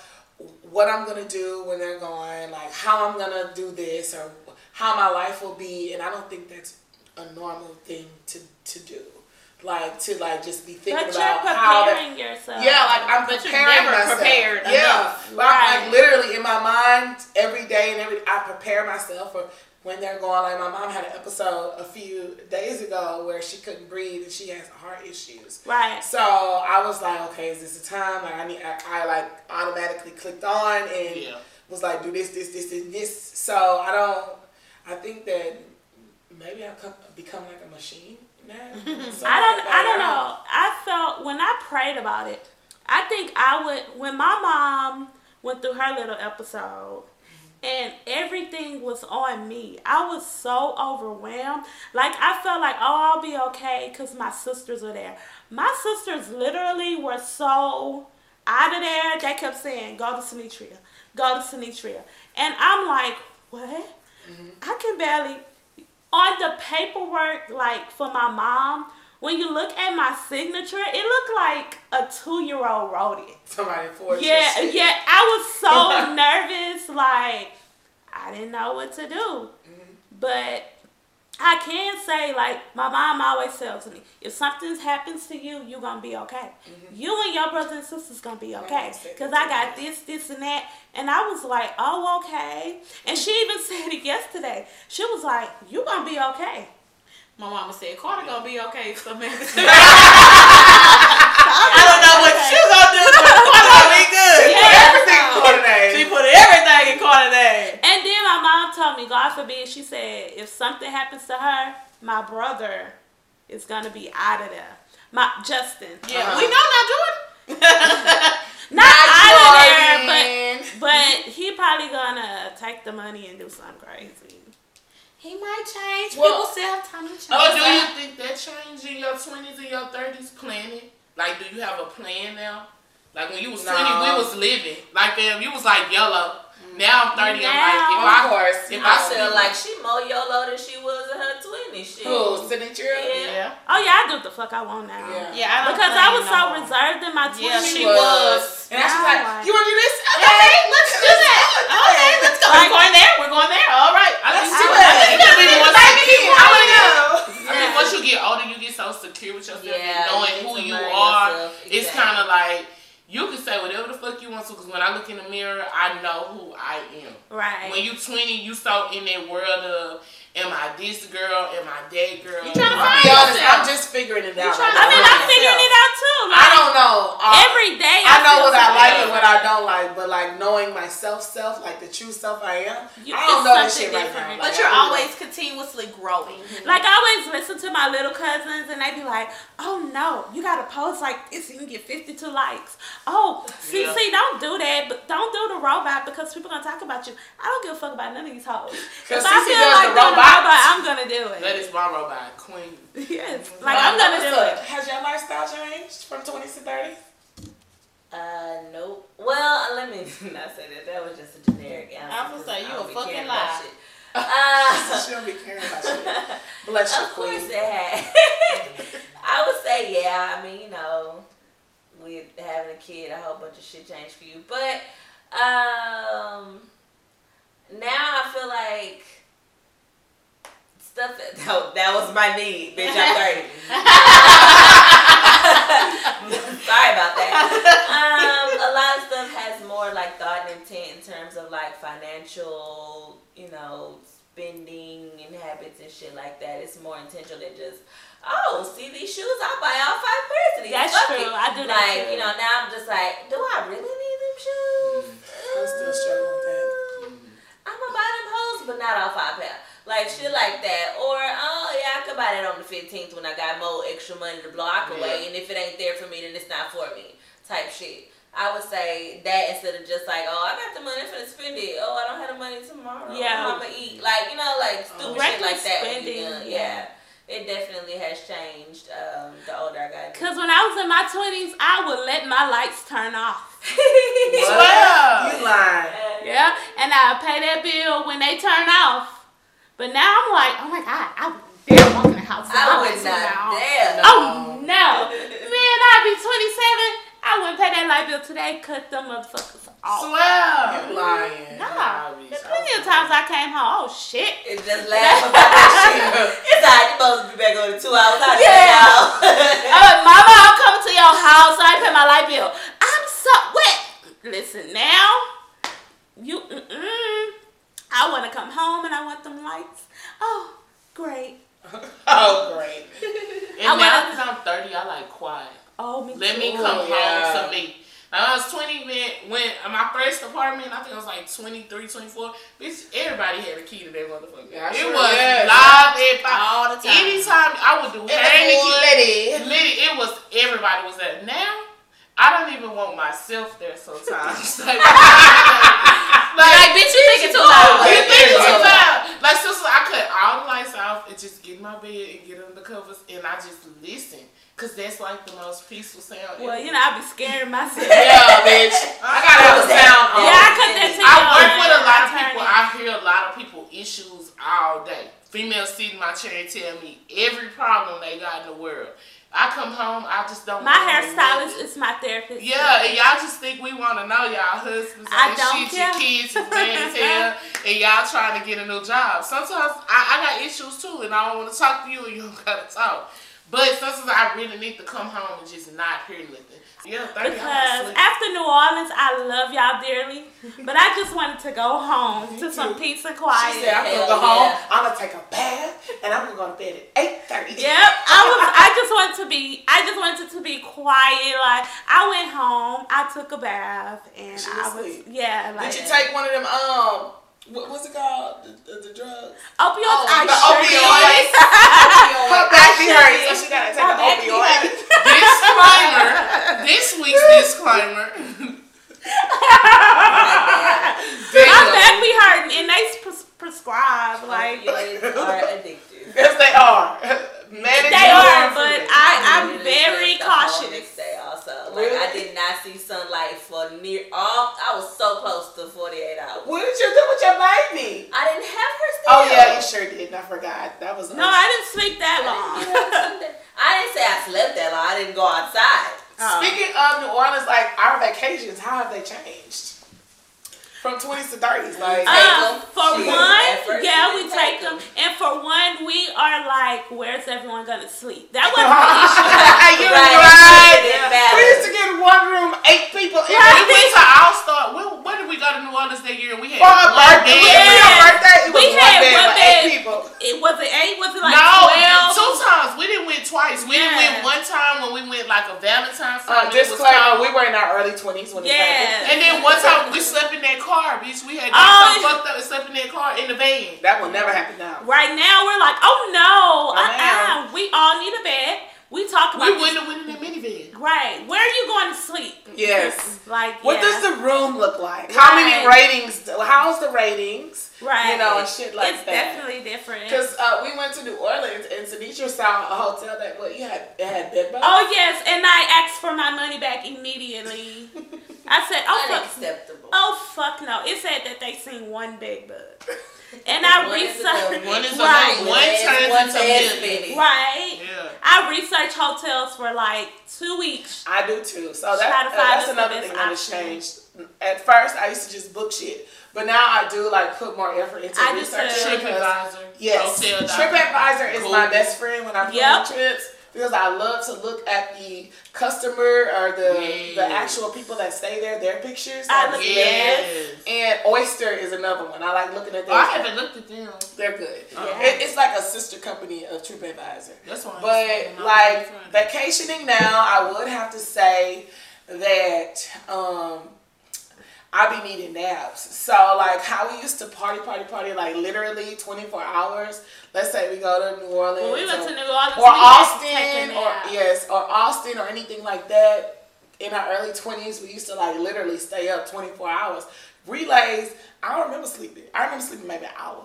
what I'm gonna do when they're gone, like how I'm gonna do this or how my life will be, and I don't think that's a normal thing to to do. Like to like just be thinking But you're about how that yourself. yeah, like I'm But you're preparing never myself. prepared Yeah, enough. but I'm Right. like literally in my mind every day and every I prepare myself for when they're going. Like my mom had an episode a few days ago where she couldn't breathe and she has heart issues. Right. So I was like, okay, is this the time? Like I need, I, I like automatically clicked on and Yeah. was like, do this, this, this, and this. So I don't. I think that maybe I've become like a machine now. I don't. I don't know. I felt when I prayed about it. I think I would when my mom went through her little episode, and everything was on me. I was so overwhelmed. Like I felt like, oh, I'll be okay because my sisters are there. My sisters literally were so out of there. They kept saying, "Go to Sinitria, go to Sinitria," and I'm like, what? Mm-hmm. I can barely. On the paperwork, like for my mom, when you look at my signature, it looked like a two-year-old wrote it. Somebody forged Yeah, yeah. I was so *laughs* nervous. Like, I didn't know what to do. Mm-hmm. But I can say, like, my mom always tells me, if something happens to you, you're going to be okay. You and your brothers and sisters going to be okay. Because I got this, this, and that. And I was like, oh, okay. And she even *laughs* said it yesterday. She was like, you're going to be okay. My mama said, Carter gonna be okay. So man, *laughs* I don't know what you gonna do, but Carter gonna be good. *laughs* Yeah. Everything for today. She put everything in Carter name. And then my mom told me, God forbid, she said, if something happens to her, my brother is gonna be out of there. My Justin. Yeah, Uh-huh. we know not doing. *laughs* Not out of there, Jordan. but but he probably gonna take the money and do something crazy. he might change. Well- People still have time to change. But do you think that changed in your twenties and your thirties planning? Like, do you have a plan now? Like when you was No. twenty, we was living. Like fam, you was like YOLO. Now I'm thirty. I'm like, if Of I course. if I I feel feel like she more YOLO than she was in her 20s. Shit. Who? Signature? Yeah. Yeah. Oh yeah, I do what the fuck I want now. Yeah. Yeah, I Because I was no so more. reserved in my Yeah, twenties. she was. And I was like, you want to do this? Okay, let's do that. Okay, let's go. We're going there. We're going there. All right. I Let's think do it. I think you be more secure. I want to go. I mean, once you get older, you get so secure with yourself Yeah, and knowing you who you are. yourself. It's Exactly. kind of like you can say whatever the fuck you want to. Because when I look in the mirror, I know who I am. Right. When you 20, you so in that world of, am I this girl? Am I that girl? You tryna To find be honest, yourself. I'm just figuring it out. I mean, now. I'm figuring it out too. I don't know. Uh, every day. I know what I like and what I don't like, but like knowing myself, self, like the true self I am, You- I don't know this something shit right different. now. But you're I really always continuously growing. Like I always listen to my little cousins and they be like, "Oh no, you gotta post like this, you can get fifty-two likes." Oh, see, Yeah. see, don't do that, but don't do the robot because people gonna talk about you. I don't give a fuck about none of these hoes. If 'Cause I feel like the doing a robot. robot, I'm gonna do That it. is my robot, queen. *laughs* yes, like I'm gonna do it. Has your lifestyle changed from 20s to 30s? Uh, nope. Well, *laughs* let me *laughs* not say that. That was just a generic answer. I was 'cause like, you I don't a fucking caring about lie. *laughs* Uh, she don't be caring about shit. Bless you, of course queen. it had. I would say, yeah. I mean, you know, with having a kid, a whole bunch of shit changed for you. But um, now I feel like stuff. That, no, that was my need, bitch. I'm thirty. *laughs* Sorry about that. Um, a lot of stuff has more like thought and intent in terms of like financial, you know, spending and habits and shit like that. It's more intentional than just, oh, see these shoes, I'll buy all five pairs of these. That's Fuck true. it. I do that Like, too. you know, now I'm just like, do I really need them shoes? I'm still struggling with that. I'm gonna buy them hoes, but not all five pair. Like shit like that. Or, oh yeah, I could buy that on the 15th when I got more extra money to block away. And if it ain't there for me, then it's not for me. Type shit. I would say that instead of just like, oh, I got the money for to spend it. Oh, I don't have the money tomorrow. Yeah. I'm gonna eat. Like, you know, like stupid shit Reckless like that. spending, young. yeah. Yeah. It definitely has changed um, the older I got. Cause when I was in my twenties, I would let my lights turn off. *laughs* Swear. You lying. Yeah, and I pay that bill when they turn off. But now I'm like, oh my god, I would dare walk in the house. with I my would lights turned not off. dare. Oh no, man, I'd be 27. I wouldn't pay that light bill today. Cut them motherfuckers off. Swear. you're lying. Nah, there's plenty of times I came home. Oh shit. It just laugh about that shit. 24. Bitch, everybody had a key to that motherfucker. Yeah, it was live yeah. all the time. Anytime I would do it hang the key, it was everybody was there. Now I don't even want myself there sometimes. *laughs* like, like, like, bitch, you think it's too loud. You think it's too loud. Like, sister, I cut all the lights off and just get in my bed and get under the covers and I just listen Cause that's like the most peaceful sound. Well, ever. you know, I be scaring myself. *laughs* Yeah, bitch. I gotta have a sound on. Yeah, I cut that I work with a lot of people. it. I hear a lot of people issues all day. Females sit in my chair and tell me every problem they got in the world. I come home, I just don't. My hairstylist is my therapist. Yeah, and y'all just think we want to know y'all husbands I and don't shit, your care. kids is bad as *laughs* and y'all trying to get a new job. Sometimes I, I got issues too, and I don't want to talk to you, and you don't gotta talk. But sometimes I really need to come home and just not hear nothing. Yeah. Because after New Orleans, I love y'all dearly, but I just wanted to go home *laughs* to some peace and quiet. She said, I'm gonna go home, yeah. I'm gonna take a bath, and I'm gonna go to bed at 8.30. Yep, I was. I just wanted to be. I just wanted to be quiet. Like I went home, I took a bath, and She I was was. asleep. Yeah, like Did you take one of them, um, what, what's it called? The, the, the drugs? opioids? Oh, I the sure opioids. *laughs* did. Her back be sure hurting, did. so she gotta take My an back opioid. *laughs* disclaimer. this week's *laughs* disclaimer. My back be hurting, and they pres- prescribe like Opioids are addictive. Yes, they are. Manage they your are, food. but I I'm Literally very slept the whole cautious. next day also. Like I Really? did not see sunlight for near all. I was so close to 48 hours. What did you do with your baby? I didn't have her still. Oh yeah, you sure did. I forgot. That was No, I didn't sleep that I didn't, long. get her Sunday. I didn't say I slept that long. I didn't go outside. Oh. Speaking of New Orleans, like our vacations, how have they changed? From twenties to thirties, like Uh, Take Um, 'em. for Shit, one, at yeah, we we take take them, 'em. and for one, we are like, where's everyone gonna sleep? That *laughs* wasn't the issue. you Right. right. We used to get one room, eight people. in Right. We went to All Star. When, when did we go to New Orleans that year? and We had For her one birthday, bed. for your birthday, it was We one had bed one for bed. eight people. It was it eight? Was it like no, twelve? two times. We didn't win twice. We didn't win one time when we went like a Valentine's Uh, time. it was disclaimer. We were in our early twenties when it Yeah. happened. And then one time we slept in that car, bitch. We had Oh. got so fucked up and slept in that car in the van. That will never happen now. Right now, we're like, oh no, Oh, uh-uh. we all need a bed. We talk about We this- wouldn't have went in that minivan. Right, where are you going to sleep? Yes. Like, What yeah. does the room look like? How many ratings? How's the ratings? right? You know, and shit like it's that. definitely different. Because uh, we went to New Orleans and Sinitra saw a hotel that what you had it had bed bugs. Oh yes, and I asked for my money back immediately. *laughs* I said, "Oh fuck, Unacceptable. oh fuck no!" It said that they seen one bed bug, *laughs* and I One is researched. One is Right. enough. One turns one into best million. Right, Yeah. I researched hotels for like two weeks. I do too. So Try to that, find that's another thing that has changed. At first, I used to just book shit, but now I do like put more effort into I do researching. too. because- TripAdvisor. Yes, TripAdvisor is my best friend when I'm Yep. planning trips because I love to look at the customer or the the actual people that stay there, their pictures. I look- the yes. beds. And Oyster is another one. I like looking at Oh, them. I haven't looked at them. They're good. Yeah. It, it's like a sister company of TripAdvisor. That's why. I'm But like vacationing now, I would have to say that um I be needing naps. So like how we used to party, party, party, like literally twenty four hours. Let's say we go to New Orleans. When we went or- to New Orleans, or we had to take a Austin, or yes, or Austin, or anything like that. In our early twenties, we used to like literally stay up twenty four hours. Relays, I don't remember sleeping. I remember sleeping maybe an hour.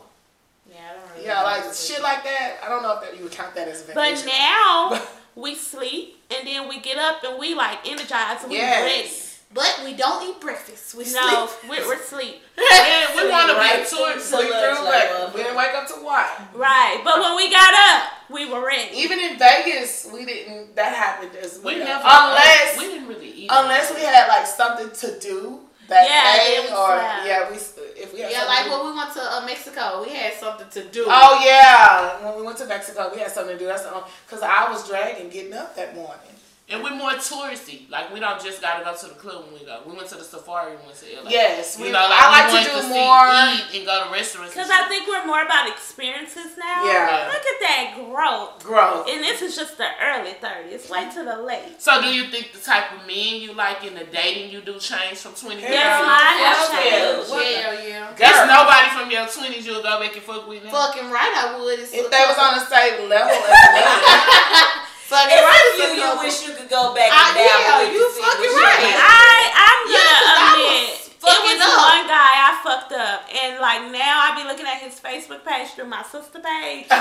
Yeah, I don't really Yeah, like shit like that. I don't know if that you would count that as a But now *laughs* we sleep and then we get up and we like energize and we yes. But we don't eat breakfast. We No, sleep. we're, *laughs* we're asleep. Yeah, we want to Right be a tourist. Sleep through, like, but we didn't wake up to what? Right. But when we got up, we were ready. Even in Vegas, we didn't. That happened as well. We never. unless we didn't really eat. unless we had like something to do that Yeah, day, then or slept. yeah, we if we had Yeah, something like to do- when we went to uh, Mexico, we had something to do. Oh yeah, when we went to Mexico, we had something to do. That's because I was dragging getting up that morning. And we're more touristy. Like we don't just gotta go to the club when we go. We went to the safari. We went to LA. Yes, You we, know, like I like to do see, more. eat and go to restaurants. Because I think we're more about experiences now. Yeah. Look at that growth. growth. And this is just the early 30s. way to the late. So do you think the type of men you like in the dating you do change from twenty? Hell Yes, yeah. mine has Hell yeah. changed. Hell yeah. There's nobody from your twenties you'll go back and fuck with now. Fucking right, I would. It's If they was on the same level as me, *laughs* fucking If right, it's it's you, you wish you could go back Ah, and down. yeah, with you to see what fucking right. like. I, I'm Yeah, gonna 'cause I admit, it was up. one guy I fucked up. And like now I be looking at his Facebook page through my sister page. *laughs* *laughs*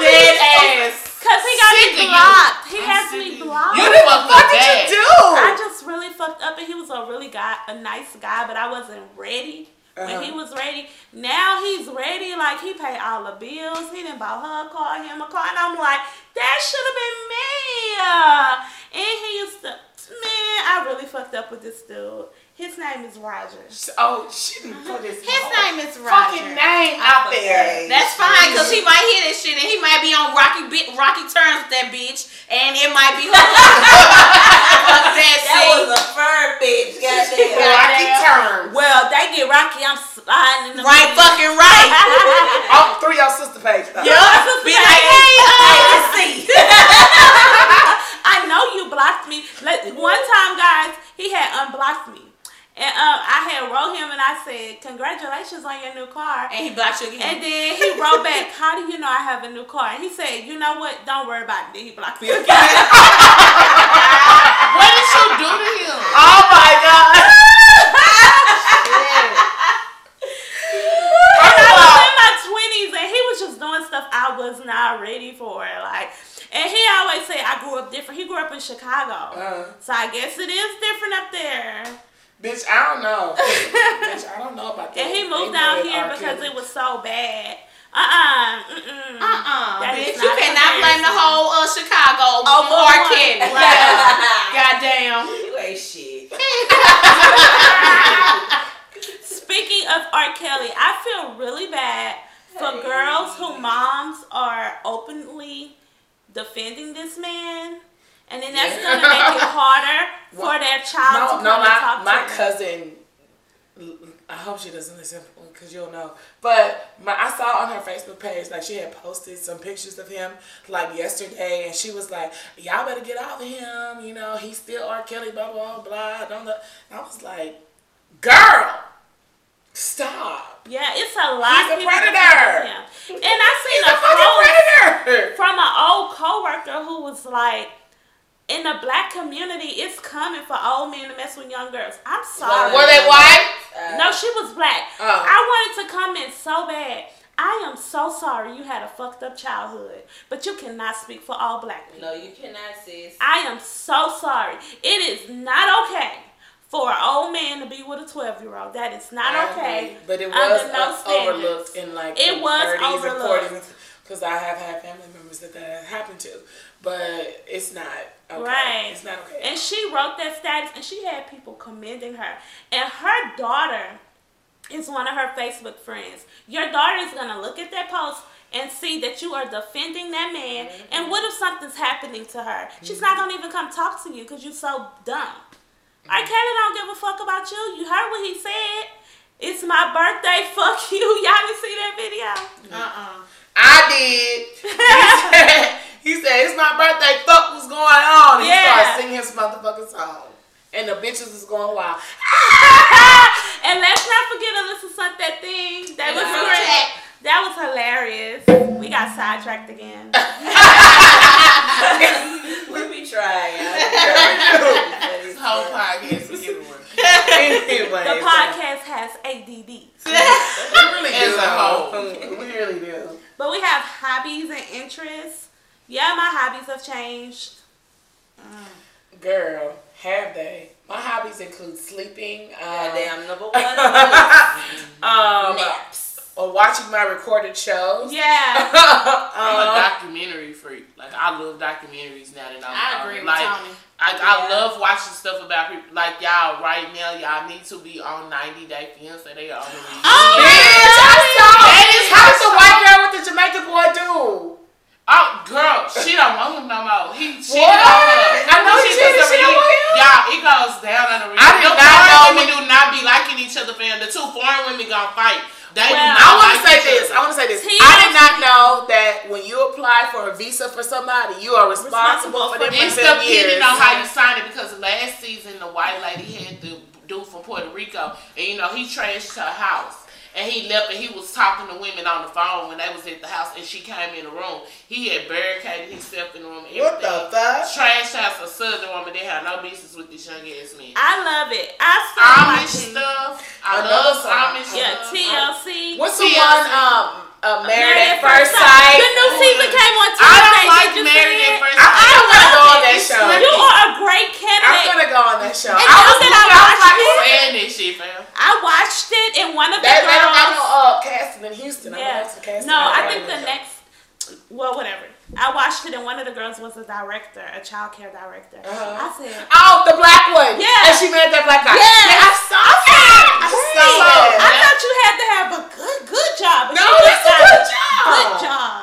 Dead ass. Cause he got Sick of me blocked. He I'm has me blocked. You You did fucked what up did you do? I just really fucked up, and he was a really guy, a nice guy, but I wasn't ready. When Uh-huh. he was ready, now he's ready. Like he paid all the bills. He didn't buy her a car, him a car, and I'm like, that should have been me. And he used to, man, I really fucked up with this dude. His name is Roger. Oh, she didn't mm-hmm. put his, His name is Roger. fucking name out there. That's fine, cause he might hear this shit and he might be on rocky bit rocky terms with that bitch, and it might be *laughs* that That was a firm bitch. Goddamn. Rocky turn. Well, they get rocky. I'm sliding in the right, middle. fucking right. Oh, through your sister page. though. Yup. Be like, hey, uh, Let's see. I know you blocked me. Like, one time, guys, he had unblocked me. And um, I had wrote him and I said, Congratulations on your new car. and he blocked you again. And then he wrote back, How do you know I have a new car? And he said, You know what? Don't worry about it. Then he blocked me again. What did you do to him? Oh my god. *laughs* I was in my twenties, and he was just doing stuff I was not ready for. Like, and he always say I grew up different. He grew up in Chicago, Uh, so I guess it is different up there. Bitch, I don't know. *laughs* bitch, I don't know about that. And he moved out here because Kelly. it was so bad. Uh uh-uh, uh. Uh-uh, That is bitch. You cannot blame the whole uh, Chicago Oh, over R. Lord. Kelly. Right. Goddamn. You ain't shit. *laughs* Speaking of R. Kelly, I feel really bad for Hey. girls who moms are openly defending this man. And then that's Yeah. gonna make it harder *laughs* for Well, their child No, to no, come and my, talk my cousin. I hope she doesn't listen because you'll know. But my, I saw on her Facebook page like she had posted some pictures of him like yesterday, and she was like, "Y'all better get off of him. You know he's still R. Kelly. Blah blah blah." Don't. And I was like, "Girl, stop." Yeah, it's a lot He's of a predator. him. And I *laughs* He's seen a a fucking post predator. from an old coworker who was like, in the black community, it's common for old men to mess with young girls. I'm sorry. Were they white? Uh, No, she was black. Oh. I wanted to comment so bad. I am so sorry you had a fucked up childhood, but you cannot speak for all black people. No, you cannot, sis. I am so sorry. It is not okay for an old man to be with a 12 year old. That is not I okay. agree, But it was no overlooked in like It the was 30s overlooked. and 40s because I have had family members that that happened to, but it's not okay. Right. It's not okay. And she wrote that status and she had people commending her. And her daughter is one of her Facebook friends. Your daughter is going to look at that post and see that you are defending that man. Mm-hmm. And what if something's happening to her? She's not going to even come talk to you because you're so dumb. R. Mm-hmm. Kelly don't give a fuck about you. You heard what he said. It's my birthday. *laughs* Fuck you. Y'all didn't see that video? Mm-hmm. Uh-uh. I did. *laughs* *laughs* He said, it's my birthday. Fuck what's going on. And Yeah. he started singing his motherfucking song. And the bitches is going wild. *laughs* and let's not forget Alyssa sent that thing. That was Yeah. great. That was hilarious. We got sidetracked again. *laughs* we be trying. *laughs* This whole podcast is everywhere. anyway. The podcast has ADD. We really As do. a whole. We really do. But we have hobbies and interests. Yeah, my hobbies have changed. Girl, have they? My hobbies include sleeping. Um, Goddamn *laughs* number one. um, Naps. or watching my recorded shows. Yeah. *laughs* I'm a um, documentary freak. Like I love documentaries now that I'm I agree with like, Tony. I Yeah. love watching stuff about people. Like y'all right now, y'all need to be on 90 Day Fiance. They are on the reunion. Bitch, I saw That is How does the white girl with the Jamaican boy do? Oh, girl, she don't want him no more. He cheated What? on her. I know he She cheated, was a she don't reunion. want him? Y'all, it goes down on the reunion. I did Them not foreign know women when- do not be liking each other, fam. The two foreign women gonna fight. They do Well, not I want like to say this. other. I want to say this. Tia- I did not know that when you apply for a visa for somebody, you are responsible, Responsible for for them It's for depending on how you sign it because last season the white lady had the dude from Puerto Rico and you know he trashed her house and he left and he was talking to women on the phone when they was at the house and she came in the room. He had barricaded himself in the room. What the everything. fuck? Trash house, a southern woman. They had no business with this young ass man. I love it. I still Amish watching. stuff. I Another love song. Amish Yeah, stuff. TLC. What's the TLC. one? Um, uh, Married, at First Sight. Sight. The new season came on I don't like Married at First Sight. I'm gonna go on that It's show. scripted. You are a great candidate. I'm candidate. gonna go on that show. And I was, said I I was watched like, it? saying this shit, fam. I watched it, and one of the they, they don't got no uh, casting in Houston. I'm yeah. gonna ask the casting. No, I think the next. Well, whatever. I watched it, and one of the girls was a director, a child care director. Uh-huh. I said, Oh, the black one. Yeah. And she made that black guy. Yes. Yeah, I saw that. I saw "Hey, I that. thought you had to have a good, good job." No, she that's a good job. Good job.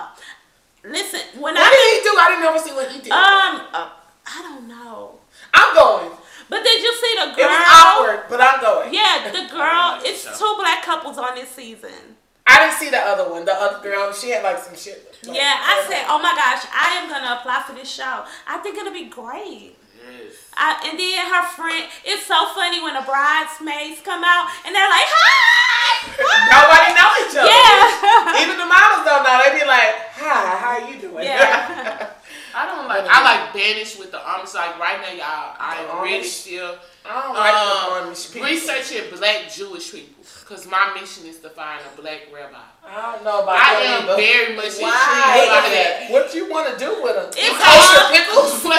Listen, when What I did he do? I didn't ever see what he did. um, uh, I don't know. I'm going. But did you see the It girl? was awkward, but I'm going. Yeah, the girl. It's two black couples on this season. I didn't see the other one. The other girl, she had like some shit. like- Yeah, I said, oh my gosh, I am gonna apply for this show. I think it'll be great. Yes. I, and then her friend, it's so funny when the bridesmaids come out and they're like, hi! *laughs* Nobody know each other. Yeah. Even the models don't know. They be like, "Hi, how you doing?" Yeah. *laughs* I don't like. I like Banish with the Amish. Like right now, y'all. I am really still I don't like um, the Amish people. researching black Jewish people because my mission is to find a black rabbi. I don't know about I am either. very much intrigued by that. What you want to do with them? It's kosher pickles. *laughs* So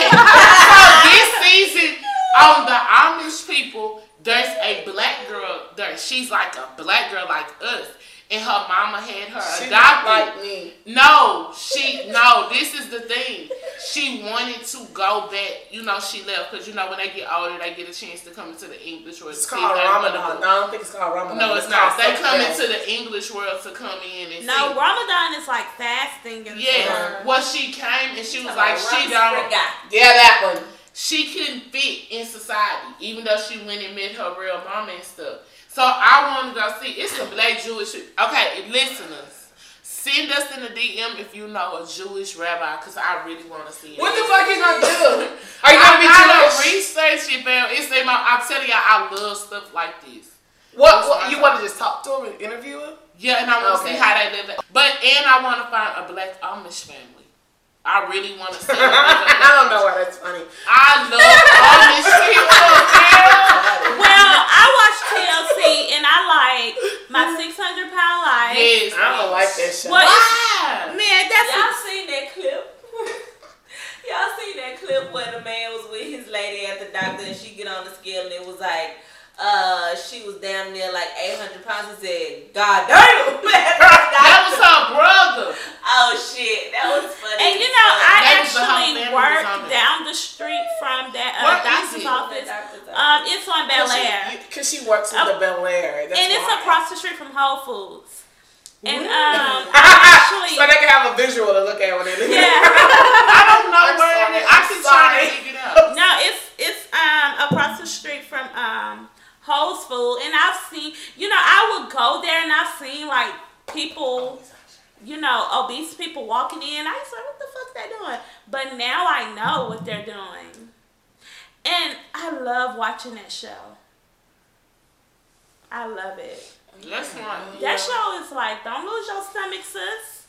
this season on the Amish people, there's a black girl there. She's like a black girl like us. And her mama had her She adopted. like me. No, she no. This is the thing. She wanted to go back. You know, she left because you know when they get older, they get a chance to come into the English world. It's to see called if Ramadan. No, I don't think it's called Ramadan. No, it's not. They come else. into the English world to come in and No, see. Ramadan is like fasting and Yeah. stuff. Well, she came and she was Talking like, about she don't. Spring guy. Yeah, that one. she couldn't fit in society, even though she went and met her real mama and stuff. So I want to go see. It's a black Jewish. Okay, listeners, send us in the DM if you know a Jewish rabbi, cause I really want to see it. What the fuck you gonna do? Are you gonna be gotta Jewish? research it, fam. It's in my. I'm telling y'all, I love stuff like this. What, what you want to just talk to him and interview him? Yeah, and I want to Okay. see how they live. But and I want to find a black Amish family. I really want to *laughs* see. them live I don't know why that's funny. I love Amish *laughs* people, girl. Well, I watched TLC and I like my 600 pound life. Yes, I don't like that shit. Well, it's- Why? man, that's Y'all seen that clip? *laughs* Y'all seen that clip where the man was with his lady at the doctor and she get on the scale and it was like, uh, she was damn near like 800 pounds. He said, God damn, *laughs* man. That was her brother. oh shit, that was funny. And you know, I That was the whole actually family was on work down the street from that uh, doctor's it? office. Doctor's office. Um, it's on Bel Air, Because she, works with Oh. the Bel Air. That's and it's why. across the street from Whole Foods. And um, *laughs* actually, so they can have a visual to look at when they leave. yeah. *laughs* I don't know I'm where sorry, it is. I I'm can try to dig it up. No, it's it's um across the street from um Whole's Food, and I've seen you know I would go there and I've seen like people, you know, obese people walking in. I was like, what the fuck they doing? But now I know what they're doing, and I love watching that show. I love it. That's right. That show is like, don't lose your stomach, sis.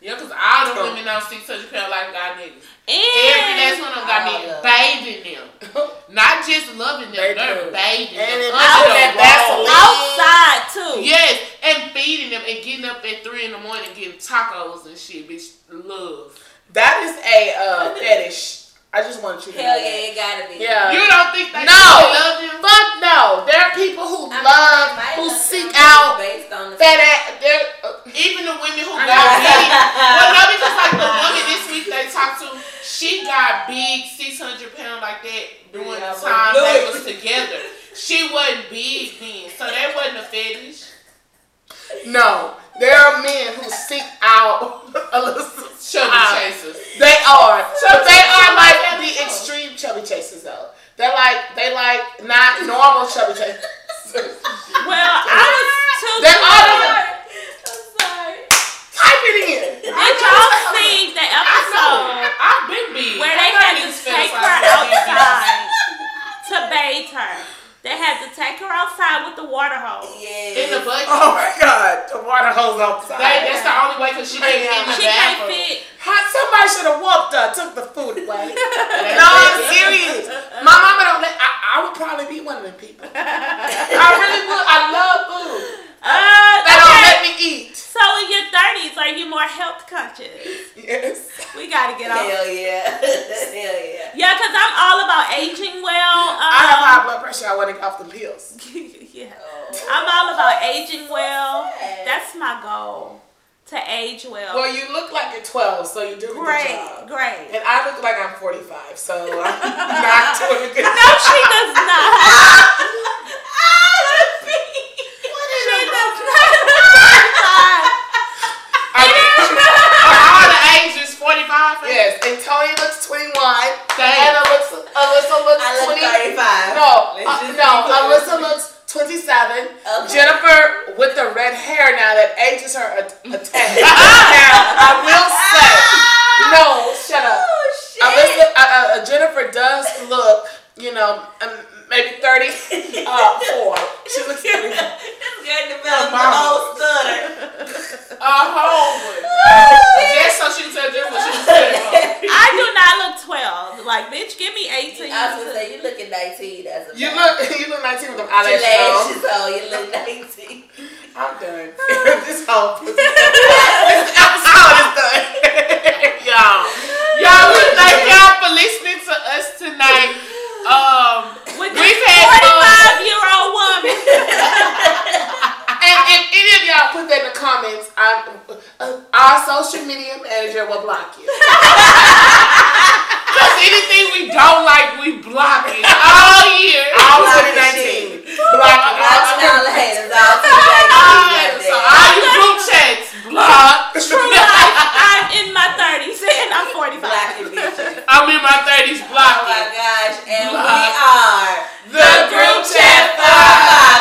Yeah, because all the women don't see such a pound like got niggas. And Every last one of them got I niggas love bathing them. *laughs* Not just loving them, They they're do. bathing And them. it under that the Vaseline. outside too. Yes, and feeding them and getting up at 3 in the morning getting tacos and shit, bitch. Love. That is a uh, fetish. I just want you to Hell know that. yeah, it gotta be. Yeah. You don't think they No. really love them? Fuck no. There are people who I love, it might who seek out based on the fat ass. They're, uh, Even the women who I got big. *laughs* well, no, because like the woman this week they talked to, she got big, 600 pound like that during Yeah, the time they was together. She wasn't big then, so that wasn't a fetish. no. There are men who seek out *laughs* Alyssa. Chubby Uh, chasers. They are. but they chasers are are like like the that, extreme chubby chasers though. They're like they like not normal chubby chasers. *laughs* Well, I was too. They're all too- over. I'm sorry. Type it in. Did y'all see the I know. episode I've been big. where they had to take her about being big. outside to bathe her? They had to take her outside outside with the water hose. Yeah. In the bucket. Oh my god, the water hose outside. They, that's the only way because she can't fit in the She can't fit. How, somebody should have whooped her, took the food away. *laughs* no, I'm serious. My mama don't let. I, I would probably be one of them people. *laughs* I really would. I love food. Uh, They don't let me eat. So in your thirties, are you more health conscious? Yes. We gotta get off. Hell yeah. *laughs* Hell yeah. Yeah, cause I'm all about aging well. I have Um, high blood pressure. I want to get off the pills. *laughs* yeah, Oh. I'm all about aging well. That's my goal to age well. Well, you look like you're 12, so you're doing a good great, job. great. And I look like I'm 45, so I'm *laughs* not doing a good No, she does not. she does not. Are all the ages 45? Yes, and Tony looks 21. Dang. Anna looks, Alyssa looks I look 20. 35. No, uh, no, be. Alyssa looks 27. Okay. Jennifer with the red hair now that ages her a, a tad. *laughs* now, I will say, no, shut up. Oh, shit. Alyssa, uh, uh, Jennifer does look, you know, um, maybe 30, *laughs* uh, four. She looks 30. This girl developed the Mama. whole stutter. A whole one. *laughs* Just so she can tell just what she was saying. I do not look 12. Like, bitch, give me 18. I was gonna say you looking 19 as a You man. look, you look 19 with them Your eyelashes on. lashes on, you look 19. I'm done. *laughs* this whole this episode is done. Y'all. Y'all, we thank y'all for listening to us tonight. Um, With we've had fun. 45 year old woman. *laughs* And if any of y'all put that in the comments, I'm, uh, our social media manager will block you. Cause anything we don't like, we block it all year. All 2019. Blocking all all the haters, all Alright, so all you group chats, block. True *laughs* life. I'm in my 30s and I'm 45. Blocking. I'm in my 30s, Oh block my gosh, and we are the group chat Block. are